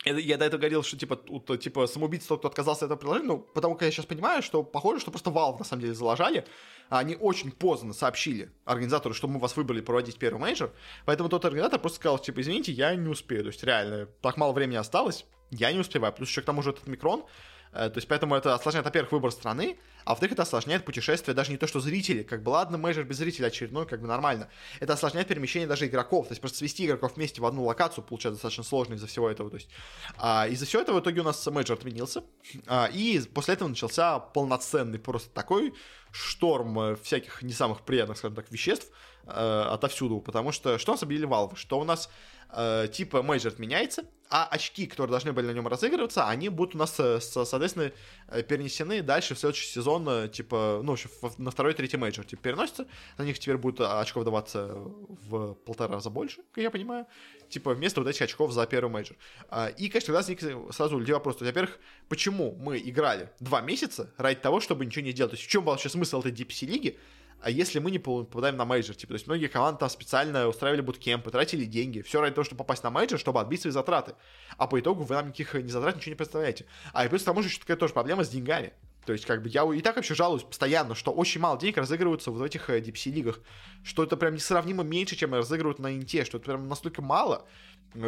я до этого говорил, что типа, тут, типа самоубийство, кто отказался от этого предложения, ну, потому как я сейчас понимаю, что похоже, что просто Valve на самом деле залажали. Они очень поздно сообщили организатору, что мы вас выбрали проводить первый мейджор, поэтому тот организатор просто сказал, типа, извините, я не успею. То есть, реально, так мало времени осталось, я не успеваю. Плюс еще к тому же этот омикрон, то есть, поэтому это осложняет, во-первых, выбор страны, а во-вторых, это осложняет путешествие даже не то, что зрители, как бы, ладно, мейджор без зрителей очередной, как бы нормально. Это осложняет перемещение даже игроков, то есть просто свести игроков вместе в одну локацию получается достаточно сложно из-за всего этого, то есть. А, из-за всего этого в итоге у нас мейджор отменился, а, и после этого начался полноценный просто такой шторм э, всяких не самых приятных, скажем так, вещей, э, отовсюду, потому что что у нас объявили Valve? Что у нас э, типа мейджор меняется, а очки, которые должны были на нем разыгрываться, они будут у нас, э, соответственно, э, перенесены дальше в следующий сезон, э, типа, ну, на второй, третий мейджор, типа, переносятся, на них теперь будет очков даваться в полтора раза больше, как я понимаю, типа, вместо вот этих очков за первый мейджор. А, и, конечно, тогда возник сразу у людей вопрос, во-первых, почему мы играли два месяца ради того, чтобы ничего не делать? То есть в чем был вообще смысл этой DPC-лиги? А если мы не попадаем на мейджор, типа, то есть многие команды там специально устраивали буткемпы, тратили деньги, все ради того, чтобы попасть на мейджор, чтобы отбить свои затраты, а по итогу вы нам никаких не затрат, ничего не представляете. А и плюс к тому же еще такая тоже проблема с деньгами. То есть, как бы, я и так вообще жалуюсь постоянно, что очень мало денег разыгрываются в этих э, DPC-лигах, что это прям несравнимо меньше, чем разыгрывают на Инте, что это прям настолько мало,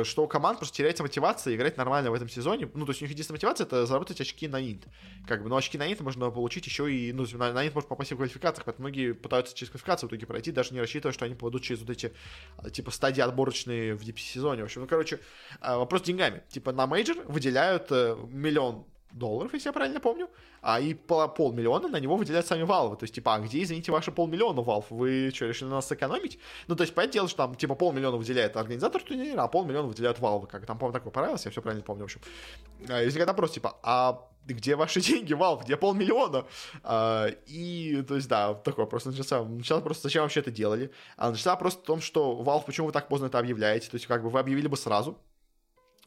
что у команд просто теряется мотивация играть нормально в этом сезоне. Ну, то есть у них единственная мотивация это заработать очки на инт. Как бы, но очки на инт можно получить еще и, ну, на, на инт можно попасть в квалификациях, поэтому многие пытаются через квалификацию в итоге пройти, даже не рассчитывая, что они попадут через вот эти, э, типа, стадии отборочные в DP-сезоне. В общем, ну, короче, э, вопрос с деньгами. Типа, на мейджор выделяют миллион долларов, если я правильно помню, а и полмиллиона на него выделяют сами Valve. То есть, типа, а где, извините, ваши полмиллиона, Valve? Вы что, решили на нас сэкономить? Ну, то есть, понятное дело, что там, типа, полмиллиона выделяет организатор турнира, а полмиллиона выделяют Valve. Как там, по-моему, такое правило, я все правильно помню, в общем. А, если когда просто, типа, а где ваши деньги, Valve, где полмиллиона? А, и, то есть, да, такой вопрос начался. Начался просто, зачем вообще это делали? А начался просто в том, что Valve, почему вы так поздно это объявляете? То есть, как бы вы объявили бы сразу,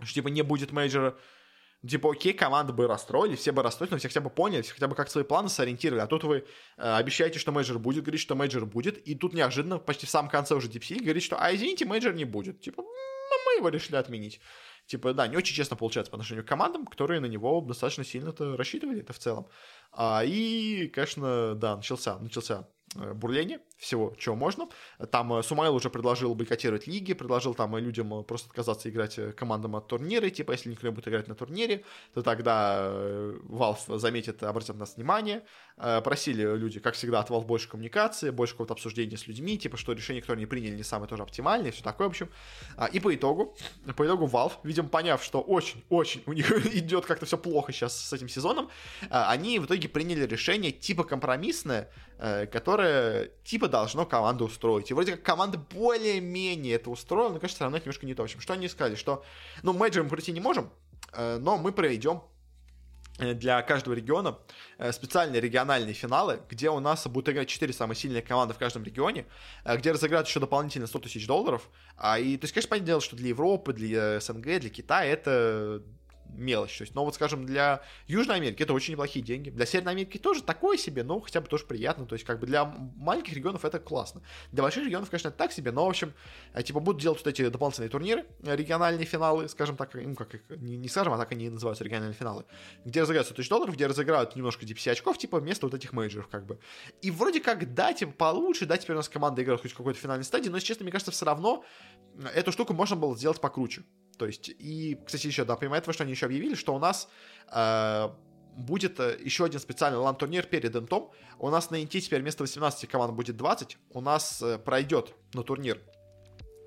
что, типа, не будет мейджора, Типа, окей, команды бы расстроили, все бы расстроились, но все хотя бы поняли, все хотя бы как свои планы сориентировали. А тут вы э, обещаете, что мейджор будет, говорит, что мейджор будет, и тут неожиданно, почти в самом конце уже DPC говорит, что, а извините, мейджор не будет. Типа, ну, мы его решили отменить. Типа, да, не очень честно получается по отношению к командам, которые на него достаточно сильно-то рассчитывали это в целом. А, и, конечно, да, начался, начался Э, бурление всего, чего можно. Там э, Сумайл уже предложил бойкотировать лиги, предложил там людям просто отказаться играть э, командам от турнира, типа, если никто не будет играть на турнире, то тогда Valve заметит, обратит на нас внимание. Просили люди, как всегда, от Valve больше коммуникации, больше какого-то обсуждения с людьми, типа, что решение, которое они приняли, не самое тоже оптимальное, все такое, в общем. А, и по итогу, по итогу Valve, видимо, поняв, что очень-очень у них идет как-то все плохо сейчас с этим сезоном, они в итоге приняли решение типа компромиссное, которое типа должно команду устроить. И вроде как команда более-менее это устроила, но, конечно, все равно это немножко не то. В общем, что они сказали, что, ну, мейджор мы пройти не можем, э, но мы проведем э, для каждого региона э, специальные региональные финалы, где у нас будут играть 4 самые сильные команды в каждом регионе, где разыграют еще дополнительно 100 тысяч долларов. А, и, то есть, конечно, понятное дело, что для Европы, для СНГ, для Китая это мелочь. То есть, но вот, скажем, для Южной Америки это очень неплохие деньги. Для Северной Америки тоже такое себе, но хотя бы тоже приятно. То есть, как бы для маленьких регионов это классно. Для больших регионов, конечно, это так себе, но, в общем, э, типа, будут делать вот эти дополнительные турниры, э, региональные финалы, скажем так, ну, как их, не, не скажем, а так они называются региональные финалы, где разыграют 100 тысяч долларов, где разыграют немножко DPC очков, типа, вместо вот этих мейджеров, как бы. И вроде как, да, типа, получше, да, теперь у нас команда играет хоть в какой-то финальной стадии, но, если честно, мне кажется, все равно эту штуку можно было сделать покруче. То есть, и, кстати, еще, да, помимо этого, что они еще объявили, что у нас э, будет э, еще один специальный лан-турнир перед интом. У нас на инте теперь вместо 18 команд будет 20. У нас э, пройдет на турнир,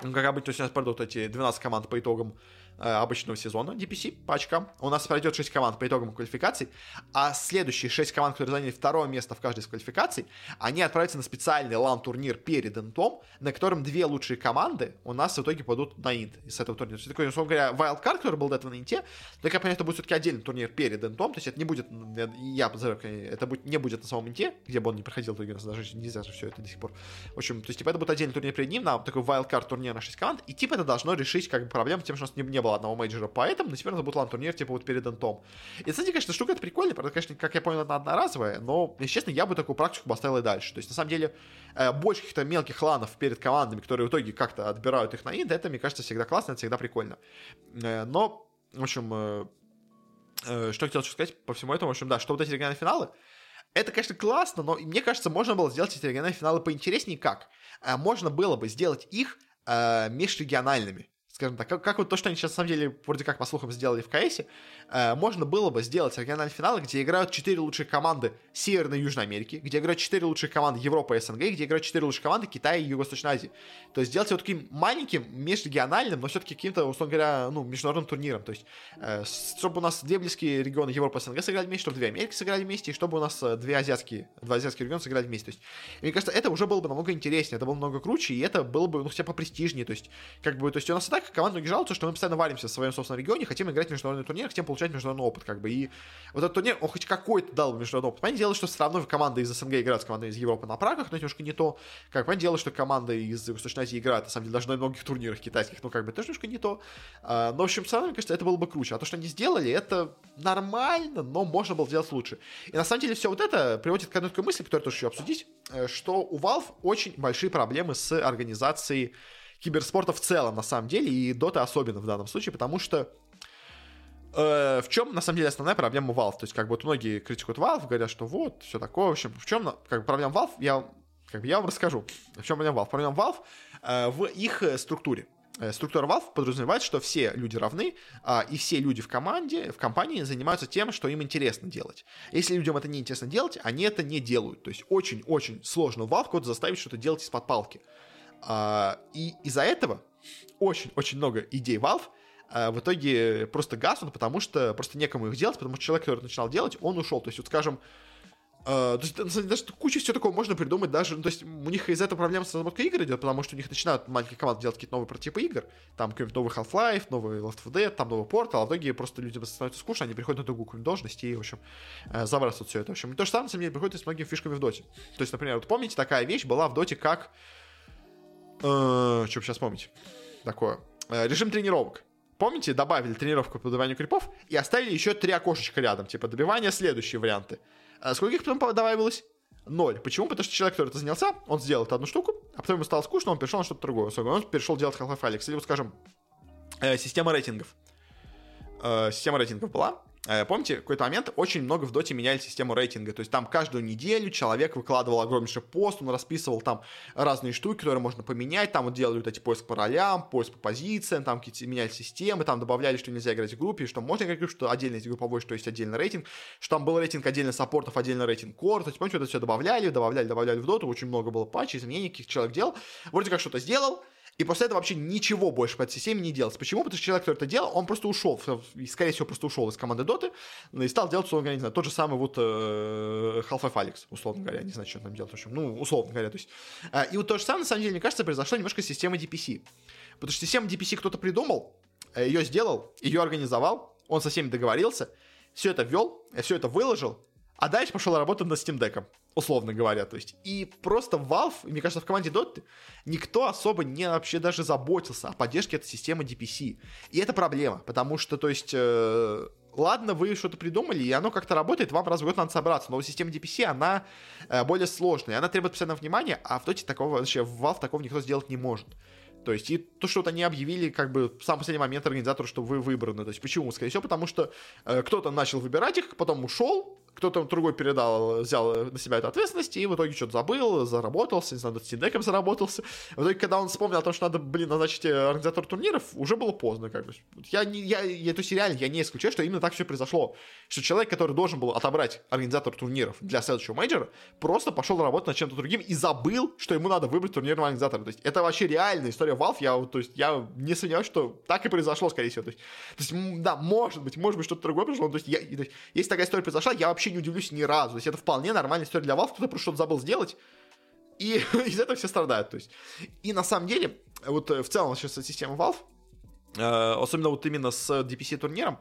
ну, как обычно, у нас пройдут эти 12 команд по итогам обычного сезона DPC по очкам. У нас пройдет 6 команд по итогам квалификаций, а следующие 6 команд, которые заняли второе место в каждой из квалификаций, они отправятся на специальный лан-турнир перед интом, на котором две лучшие команды у нас в итоге пойдут на инт из этого турнира. То есть такой, условно говоря, wildcard, который был до этого на инте, так я понимаю, это будет все-таки отдельный турнир перед интом, то есть это не будет, я это будет, не будет на самом инте, где бы он не проходил, даже неясно уже все это до сих пор. В общем, то есть типа это будет отдельный турнир перед ним, на такой wildcard турнир на 6 команд, и типа это должно решить как бы проблему тем, что у нас не, не было одного мейджора по этому, но теперь у нас будет лан-турнир, типа вот перед Интом. И, кстати, конечно, штука это прикольная, правда, конечно, как я понял, она одноразовая, но, если честно, я бы такую практику оставил и дальше. То есть, на самом деле, э, больше каких-то мелких ланов перед командами, которые в итоге как-то отбирают их на инт, это, мне кажется, всегда классно, это всегда прикольно. Э, но, в общем, э, что хотел сказать по всему этому, в общем, да, что вот эти региональные финалы, это, конечно, классно, но мне кажется, можно было сделать эти региональные финалы поинтереснее как. Можно было бы сделать их межрегиональными скажем так, как, как вот то, что они сейчас на самом деле вроде как по слухам сделали в КС, э, можно было бы сделать региональные финалы, где играют 4 лучшие команды Северной и Южной Америки, где играют 4 лучшие команды Европы и СНГ, где играют 4 лучшие команды Китая и Юго-Восточной Азии. То есть сделать его таким маленьким, межрегиональным, но все-таки каким-то, условно говоря, ну, международным турниром. То есть, э, чтобы у нас две близкие регионы Европы и СНГ сыграли вместе, чтобы две Америки сыграли вместе, и чтобы у нас э, две азиатские, два азиатских региона сыграли вместе. То есть, мне кажется, это уже было бы намного интереснее, это было бы много круче, и это было бы, ну, хотя бы попрестижнее. То есть, как бы, то есть у нас и так команда многие жалуются, что мы постоянно варимся в своем собственном регионе, хотим играть в международный турнир, хотим получать международный опыт, как бы, и вот этот турнир, он хоть какой-то дал международный опыт. Понятное дело, что все равно команда из СНГ играет с командой из Европы на прагах, но немножко не то. Как понятное дело, что команда из Восточной Азии играет, на самом деле, даже на многих турнирах китайских, ну, как бы, тоже немножко не то. А, но, в общем, все равно, мне кажется, это было бы круче. А то, что они сделали, это нормально, но можно было сделать лучше. И на самом деле все вот это приводит к одной такой мысли, которую тоже еще обсудить, э, что у Valve очень большие проблемы с организацией киберспорта в целом, на самом деле, и Dota особенно в данном случае, потому что э, в чем, на самом деле, основная проблема Valve? То есть, как бы, вот многие критикуют Valve, говорят, что вот, все такое, в общем, в чем, как бы, проблема Valve, я, как бы, я вам расскажу, в чем проблема Valve. Проблема Valve э, в их э, структуре. Э, структура Valve подразумевает, что все люди равны, а, и все люди в команде, в компании занимаются тем, что им интересно делать. Если людям это не интересно делать, они это не делают. То есть очень-очень сложно Valve кого-то заставить что-то делать из-под палки. А, и из-за этого очень-очень много идей Valve а, в итоге просто гаснут, потому что просто некому их делать, потому что человек, который начинал делать, он ушел. То есть, вот скажем, Uh, то есть, даже куча всего такого можно придумать даже, ну, то есть, у них из-за этого проблема с разработкой игр идет, потому что у них начинают маленькие команды делать какие-то новые прототипы игр, там какой-нибудь новый Half-Life, новый Left 4 Dead, там новый Portal, а в итоге просто людям становится скучно, они приходят на другую какую-нибудь должность и, в общем, uh, забрасывают все это. В общем, то же самое, самом деле, приходит и с многими фишками в доте. То есть, например, вот помните, такая вещь была в доте, как... Uh, что сейчас помнить? Такое. Uh, режим тренировок. Помните, добавили тренировку по добиванию крипов и оставили еще три окошечка рядом, типа добивания следующие варианты. А сколько их потом добавилось? Ноль. Почему? Потому что человек, который это занялся, он сделал эту одну штуку, а потом ему стало скучно, он перешел на что-то другое. Он перешел делать Half-Life Alyx. Или, вот, скажем, э, система рейтингов. Э, система рейтингов была, Э, помните, в какой-то момент очень много в доте меняли систему рейтинга. То есть там каждую неделю человек выкладывал огромнейший пост, он расписывал там разные штуки, которые можно поменять. Там вот делали вот эти поиск по ролям, поиск по позициям, там какие-то меняли системы, там добавляли, что нельзя играть в группе, что можно играть в группе, что отдельно есть групповой, что есть отдельный рейтинг, что там был рейтинг отдельно саппортов, отдельно рейтинг кор. То есть, помните, вот это все добавляли, добавляли, добавляли в доту, очень много было патчей, изменений, каких человек делал. Вроде как что-то сделал, и после этого вообще ничего больше по этой системе не делать. Почему? Потому что человек, который это делал, он просто ушел, скорее всего, просто ушел из команды Доты и стал делать, условно говоря, не знаю, тот же самый вот э, Half-Life Alyx, условно говоря, не знаю, что он там делает, в общем, ну, условно говоря, то есть. Э, и вот то же самое, на самом деле, мне кажется, произошло немножко с системой DPC. Потому что систему DPC кто-то придумал, э, ее сделал, ее организовал, он со всеми договорился, все это ввел, все это выложил, а дальше пошел работать над Steam Deck, условно говоря. То есть, и просто Valve, мне кажется, в команде Dota никто особо не вообще даже заботился о поддержке этой системы DPC. И это проблема, потому что, то есть, э, ладно, вы что-то придумали, и оно как-то работает, вам раз в год надо собраться, но система DPC, она э, более сложная, она требует постоянного внимания, а в Dota такого, вообще в Valve такого никто сделать не может. То есть, и то, что вот они объявили, как бы, в самый последний момент организатору, что вы выбраны. То есть, почему? Скорее всего, потому что э, кто-то начал выбирать их, потом ушел, кто-то другой передал, взял на себя эту ответственность, и в итоге что-то забыл, заработался, не знаю, над Стиндеком заработался. В итоге, когда он вспомнил о том, что надо, блин, назначить э, организатор турниров, уже было поздно, как бы. Я, не, я, я, то есть, реально, я не исключаю, что именно так все произошло. Что человек, который должен был отобрать организатор турниров для следующего мейджора, просто пошел работать над чем-то другим и забыл, что ему надо выбрать турнирного организатора. То есть, это вообще реальная история Valve, я, то есть, я не сомневаюсь, что так и произошло, скорее всего. То есть, то есть да, может быть, может быть, что-то другое произошло, то есть, я, то есть, если такая история произошла, я вообще вообще не удивлюсь ни разу. То есть это вполне нормальная история для Valve, кто-то просто что-то забыл сделать, и из этого все страдают. То есть. И на самом деле, вот э, в целом сейчас система Valve, э, особенно вот именно с DPC-турниром,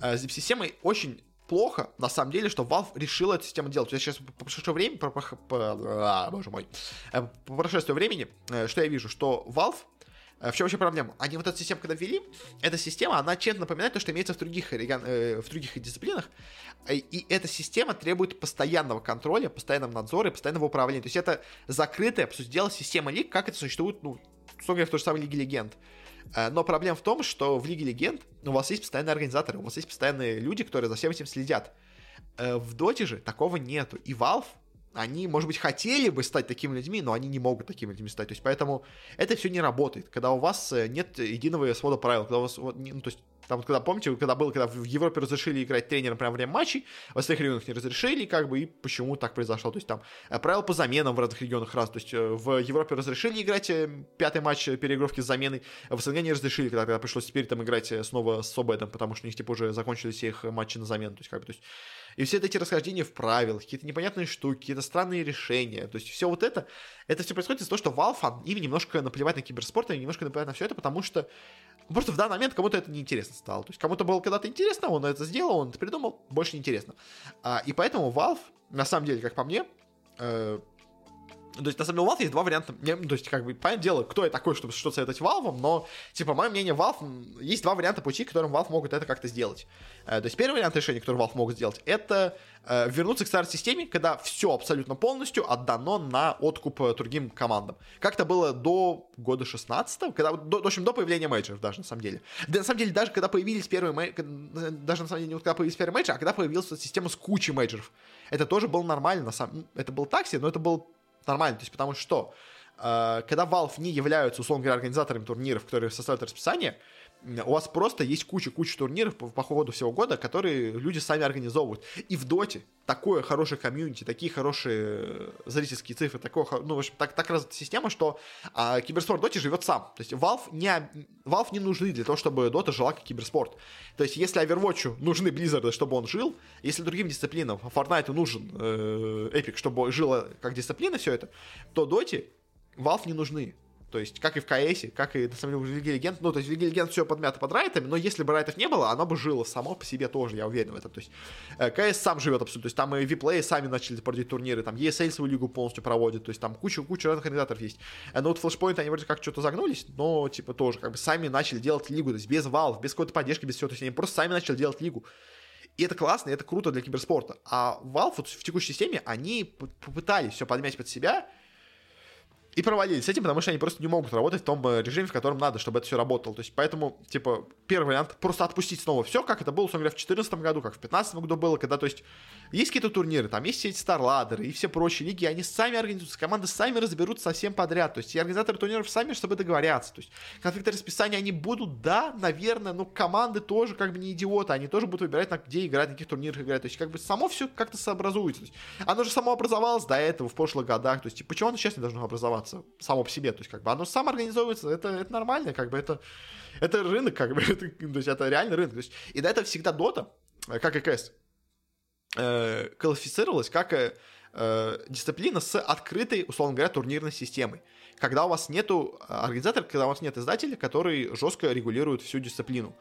э, с DPC-системой очень плохо, на самом деле, что Valve решила эту систему делать. Я сейчас по прошедшему времени, по, по, по, а, боже мой, по прошествию времени, что я вижу, что Valve в чем вообще проблема? Они вот эту систему, когда ввели, эта система, она чем-то напоминает то, что имеется в других, э, в других дисциплинах, и эта система требует постоянного контроля, постоянного надзора и постоянного управления. То есть это закрытая, по сути дела, система лиг, как это существует, ну, собственно в той же самой Лиге Легенд. Э, но проблема в том, что в Лиге Легенд у вас есть постоянные организаторы, у вас есть постоянные люди, которые за всем этим следят. Э, в Доте же такого нету. И Valve они, может быть, хотели бы стать такими людьми, но они не могут такими людьми стать. То есть, поэтому это все не работает. Когда у вас э, нет единого свода правил, когда у вас, ну, то есть, там, когда, помните, когда было, когда в Европе разрешили играть тренером прямо во время матчей, в остальных регионах не разрешили, как бы, и почему так произошло. То есть, там, э, правила по заменам в разных регионах раз. То есть, э, в Европе разрешили играть пятый матч переигровки с заменой, а в СНГ не разрешили, когда, когда пришлось теперь там играть снова с Собедом, потому что у них, типа, уже закончились их матчи на замену. То есть, как бы, то есть, и все эти расхождения в правилах, какие-то непонятные штуки, какие-то странные решения. То есть все вот это, это все происходит из-за того, что Valve, им немножко наплевать на киберспорт, им немножко наплевать на все это, потому что просто в данный момент кому-то это неинтересно стало. То есть кому-то было когда-то интересно, он это сделал, он это придумал, больше неинтересно. А, и поэтому Valve, на самом деле, как по мне, э, то есть, на самом деле, у Valve есть два варианта. То есть, как бы, понятное дело, кто я такой, чтобы что-то советовать Valve, но, типа, мое мнение, Valve, есть два варианта пути, которым Valve могут это как-то сделать. Э, то есть, первый вариант решения, который Valve могут сделать, это э, вернуться к старой системе, когда все абсолютно полностью отдано на откуп э, другим командам. Как это было до года 16 когда, до, в общем, до появления мейджеров даже, на самом деле. Да, на самом деле, даже когда появились первые мейджеры, даже на самом деле, не когда появились первые мейджеры, а когда появилась система с кучей мейджеров. Это тоже было нормально, на самом Это был такси, но это был нормально. То есть, потому что э, когда Valve не являются, условно говоря, организаторами турниров, которые составляют расписание, у вас просто есть куча-куча турниров по, по ходу всего года, которые люди сами организовывают. И в Доте такое хорошее комьюнити, такие хорошие зрительские цифры, такое, ну, в общем, так, так развита система, что а, киберспорт Доте живет сам. То есть Valve не, Valve не нужны для того, чтобы Дота жила как киберспорт. То есть если Overwatch нужны Blizzard, чтобы он жил, если другим дисциплинам, Fortnite нужен э, Epic, чтобы жило как дисциплина все это, то Доте Valve не нужны. То есть, как и в КС, как и, на самом деле, в Лиге Легенд. Ну, то есть, в Лиге Легенд все подмято под райтами, но если бы райтов не было, оно бы жило само по себе тоже, я уверен в этом. То есть, э, КС сам живет абсолютно. То есть, там и виплеи сами начали проводить турниры, там ESL свою лигу полностью проводит, то есть, там куча-куча разных организаторов есть. Э, но вот Flashpoint, они вроде как что-то загнулись, но, типа, тоже, как бы, сами начали делать лигу, то есть, без Valve, без какой-то поддержки, без всего. То есть, они просто сами начали делать лигу. И это классно, и это круто для киберспорта. А Valve вот в текущей системе, они попытались все подмять под себя, и провалились с этим, потому что они просто не могут работать в том э, режиме, в котором надо, чтобы это все работало. То есть, поэтому, типа, первый вариант просто отпустить снова все, как это было, условно в 2014 году, как в 2015 году было, когда, то есть, есть какие-то турниры, там есть эти старладеры и все прочие лиги, они сами организуются, команды сами разберутся совсем подряд. То есть, и организаторы турниров сами с собой договорятся. То есть, конфликты расписания они будут, да, наверное, но команды тоже как бы не идиоты, они тоже будут выбирать, на где играть, на каких турнирах играть. То есть, как бы само все как-то сообразуется. То есть, оно же само образовалось до этого в прошлых годах. То есть, типа, почему оно сейчас не должно образоваться само по себе? себе. То есть, как бы оно само организовывается, это, это нормально, как бы это, это рынок, как бы, это, то есть, это реальный рынок. То есть, и до этого всегда Дота, э, как и КС, э, квалифицировалась как э, э, дисциплина с открытой, условно говоря, турнирной системой. Когда у вас нету э, организатора, когда у вас нет издателя, который жестко регулирует всю дисциплину.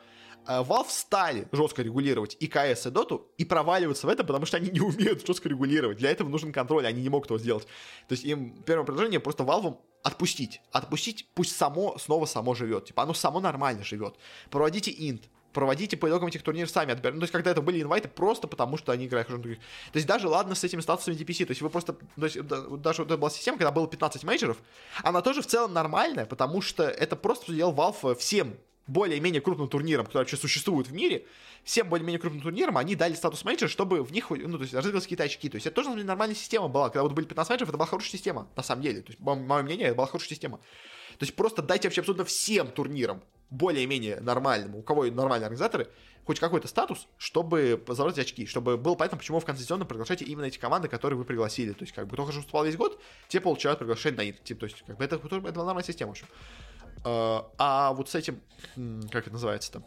Valve стали жестко регулировать и КС, и Доту, и проваливаться в это, потому что они не умеют жестко регулировать. Для этого нужен контроль, они не могут его сделать. То есть им первое предложение просто Valve отпустить. Отпустить, пусть само снова само живет. Типа, оно само нормально живет. Проводите инт, проводите по итогам этих турниров сами отбираете. Ну, то есть, когда это были инвайты, просто потому что они играют. То есть, даже ладно с этими статусами DPC, то есть, вы просто, то есть, даже вот эта была система, когда было 15 мейджеров, она тоже в целом нормальная, потому что это просто сделал Valve всем более-менее крупным турнирам, которые вообще существуют в мире, всем более-менее крупным турнирам они дали статус менеджера, чтобы в них, ну, то есть, разыгрывать какие-то очки. То есть, это тоже нормальная система была. Когда вот были 15 менеджеров, это была хорошая система, на самом деле. То есть, мое мнение, это была хорошая система. То есть, просто дайте вообще абсолютно всем турнирам, более-менее нормальным, у кого нормальные организаторы, хоть какой-то статус, чтобы забрать очки, чтобы было понятно, почему в конце сезона приглашаете именно эти команды, которые вы пригласили. То есть, как бы, кто хорошо выступал весь год, те получают приглашение на ИН. Типа, то есть, как бы, это, это была нормальная система, в общем. А, а вот с этим, как это называется-то?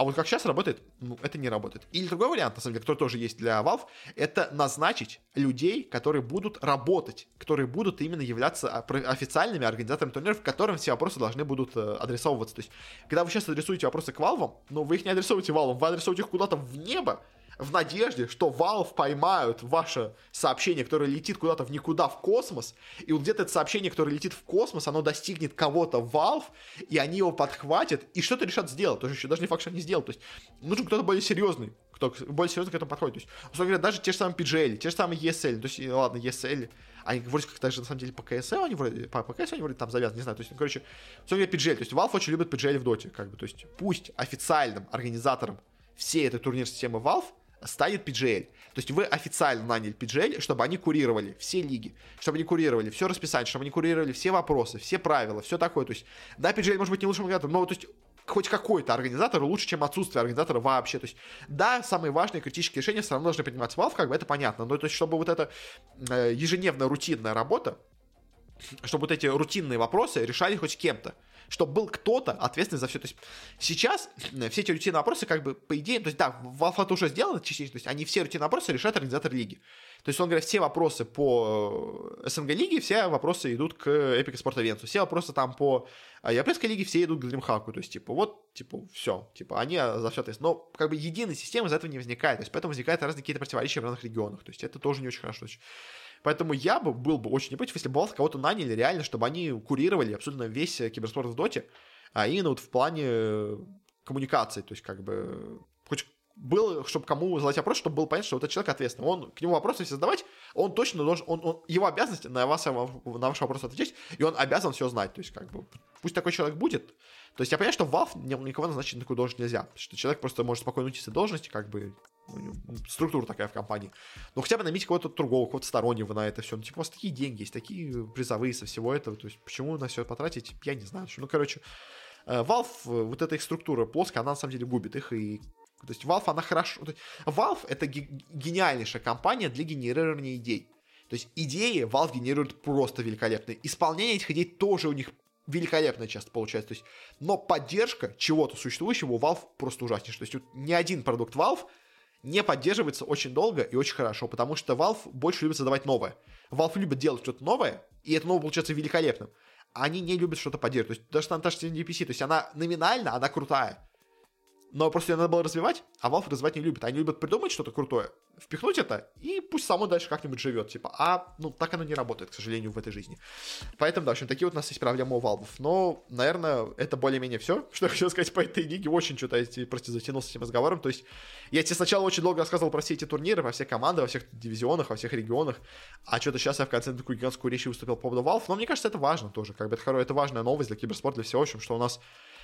А вот как сейчас работает, ну, это не работает. Или другой вариант, на самом деле, который тоже есть для Valve, это назначить людей, которые будут работать, которые будут именно являться официальными организаторами турниров, которым все вопросы должны будут э, адресовываться. То есть, когда вы сейчас адресуете вопросы к Valve, но вы их не адресуете Valve, вы адресуете их куда-то в небо, в надежде, что Valve поймают ваше сообщение, которое летит куда-то в никуда в космос, и вот где-то это сообщение, которое летит в космос, оно достигнет кого-то Valve, и они его подхватят, и что-то решат сделать. Тоже еще даже не факт, что они сделают. То есть нужен кто-то более серьезный, кто более серьезно к этому подходит. То есть, условно говоря, даже те же самые PGL, те же самые ESL, то есть, ладно, ESL, они вроде как даже на самом деле по КС они вроде, по, по КС они вроде там завязаны, не знаю, то есть, ну, короче, говоря, PGL, то есть Valve очень любит PGL в доте, как бы, то есть пусть официальным организатором всей этой турнир системы Valve станет PGL. То есть вы официально наняли PGL, чтобы они курировали все лиги, чтобы они курировали все расписание, чтобы они курировали все вопросы, все правила, все такое. То есть, да, PGL может быть не лучшим организатором, но то есть хоть какой-то организатор лучше, чем отсутствие организатора вообще. То есть, да, самые важные критические решения все равно должны приниматься Valve, как бы это понятно. Но то есть, чтобы вот эта э, ежедневная рутинная работа, чтобы вот эти рутинные вопросы решали хоть кем-то чтобы был кто-то ответственный за все. То есть сейчас э, все эти рутинные вопросы, как бы, по идее, то есть, да, это уже сделано частично, то есть они все рутинные вопросы решают организатор лиги. То есть, он говорит, все вопросы по э, СНГ лиге, все вопросы идут к Sport Events, все вопросы там по э, Европейской лиге, все идут к DreamHack, то есть, типа, вот, типа, все, типа, они за все ответственны. Но, как бы, единой системы из этого не возникает, то есть, поэтому возникают разные какие-то противоречия в разных регионах, то есть, это тоже не очень хорошо. Поэтому я бы был бы очень не против, если бы Valve кого-то наняли реально, чтобы они курировали абсолютно весь э, киберспорт в доте, а именно вот в плане э, коммуникации, то есть как бы хоть был, чтобы кому задать вопрос, чтобы было понятно, что вот этот человек ответственный. Он к нему вопросы все задавать, он точно должен, он, он, его обязанность на, вас, на ваш вопрос отвечать, и он обязан все знать. То есть, как бы, пусть такой человек будет. То есть, я понимаю, что Valve никого назначить на такую должность нельзя, потому что человек просто может спокойно уйти с должности, как бы, структура такая в компании. Но хотя бы наймите кого-то другого, кого-то стороннего на это все. Ну, типа, у вас такие деньги есть, такие призовые со всего этого. То есть, почему на все потратить, я не знаю. Ну, короче, э, Valve, э, вот эта их структура плоская, она на самом деле губит их, и то есть Valve, она хорошо... Valve — это гениальнейшая компания для генерирования идей. То есть идеи Valve генерирует просто великолепные. Исполнение этих идей тоже у них великолепная часто получается. То есть, но поддержка чего-то существующего у Valve просто ужаснейшая. То есть вот ни один продукт Valve не поддерживается очень долго и очень хорошо, потому что Valve больше любит создавать новое. Valve любит делать что-то новое, и это новое получается великолепным. Они не любят что-то поддерживать. То есть даже же NDPC, то есть она номинально, она крутая. Но просто ее надо было развивать, а Valve развивать не любит. Они любят придумать что-то крутое, впихнуть это, и пусть само дальше как-нибудь живет. Типа, а, ну, так оно не работает, к сожалению, в этой жизни. Поэтому, да, в общем, такие вот у нас есть проблемы у Valve. Но, наверное, это более-менее все, что я хотел сказать по этой лиге. Очень что-то я просто затянулся этим разговором. То есть, я тебе сначала очень долго рассказывал про все эти турниры, во все команды, во всех дивизионах, во всех регионах, а что-то сейчас я в конце такую гигантскую речь выступил по поводу Valve. Но мне кажется, это важно тоже. Как бы это, это важная новость для киберспорта, для всего, в общем, что у нас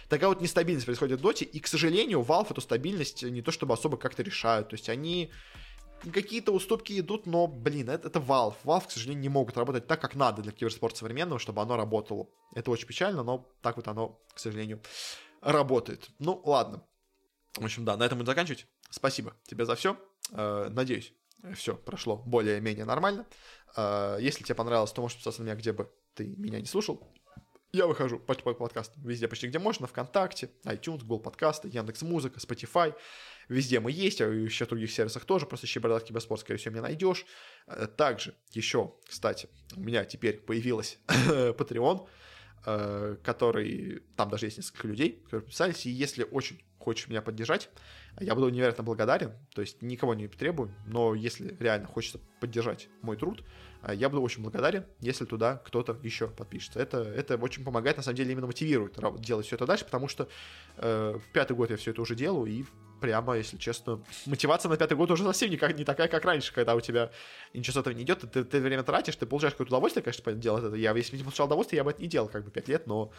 такая вот нестабильность происходит в доте, и, к сожалению, Valve эту стабильность не то чтобы особо как-то решают, то есть они какие-то уступки идут, но, блин, это, это Valve. Valve, к сожалению, не могут работать так, как надо для киберспорта современного, чтобы оно работало. Это очень печально, но так вот оно, к сожалению, работает. Ну, ладно. В общем, да, на этом будем заканчивать. Спасибо тебе за все. Э, надеюсь, все прошло более-менее нормально. Э, если тебе понравилось, то можешь подписаться на меня, где бы ты меня не слушал. Я выхожу по, по подкастам везде почти где можно, ВКонтакте, iTunes, Google подкасты, Яндекс Музыка, Spotify. Везде мы есть, а еще в других сервисах тоже, просто ищи Бородатский Боспорт, скорее всего, меня найдешь. Э, также еще, кстати, у меня теперь появилась Patreon, э, который, там даже есть несколько людей, которые подписались, и если очень хочешь меня поддержать, я буду невероятно благодарен, то есть никого не требую, но если реально хочется поддержать мой труд, я буду очень благодарен, если туда кто-то еще подпишется. Это, это очень помогает, на самом деле, именно мотивирует делать все это дальше, потому что э, пятый год я все это уже делаю, и прямо, если честно, мотивация на пятый год уже совсем не, как, не такая, как раньше, когда у тебя ничего с этого не идет, ты, ты время тратишь, ты получаешь какое-то удовольствие, конечно, делать это. Я, если бы не получал удовольствие, я бы это не делал как бы пять лет, но,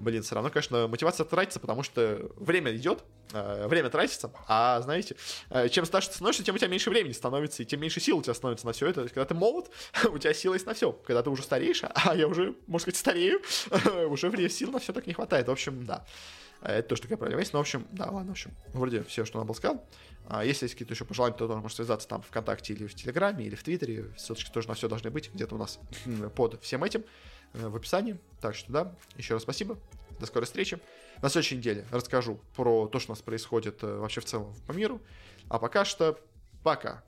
блин, все равно, конечно, мотивация тратится, потому что время идет, э, время тратится, а, знаете, э, чем старше ты становишься, тем у тебя меньше времени становится, и тем меньше сил у тебя становится на все это. Когда ты молод, у тебя сила есть на все. Когда ты уже стареешь, а я уже, можно сказать, старею, уже время сил на все так не хватает. В общем, да. А это тоже такая проблема есть. Но, в общем, да, ладно, в общем, вроде все, что надо было сказал. А если есть какие-то еще пожелания, то тоже можно связаться там ВКонтакте или в Телеграме, или в Твиттере. Ссылочки тоже на все должны быть где-то у нас под всем этим э, в описании. Так что да, еще раз спасибо. До скорой встречи. На следующей неделе расскажу про то, что у нас происходит э, вообще в целом по миру. А пока что пока.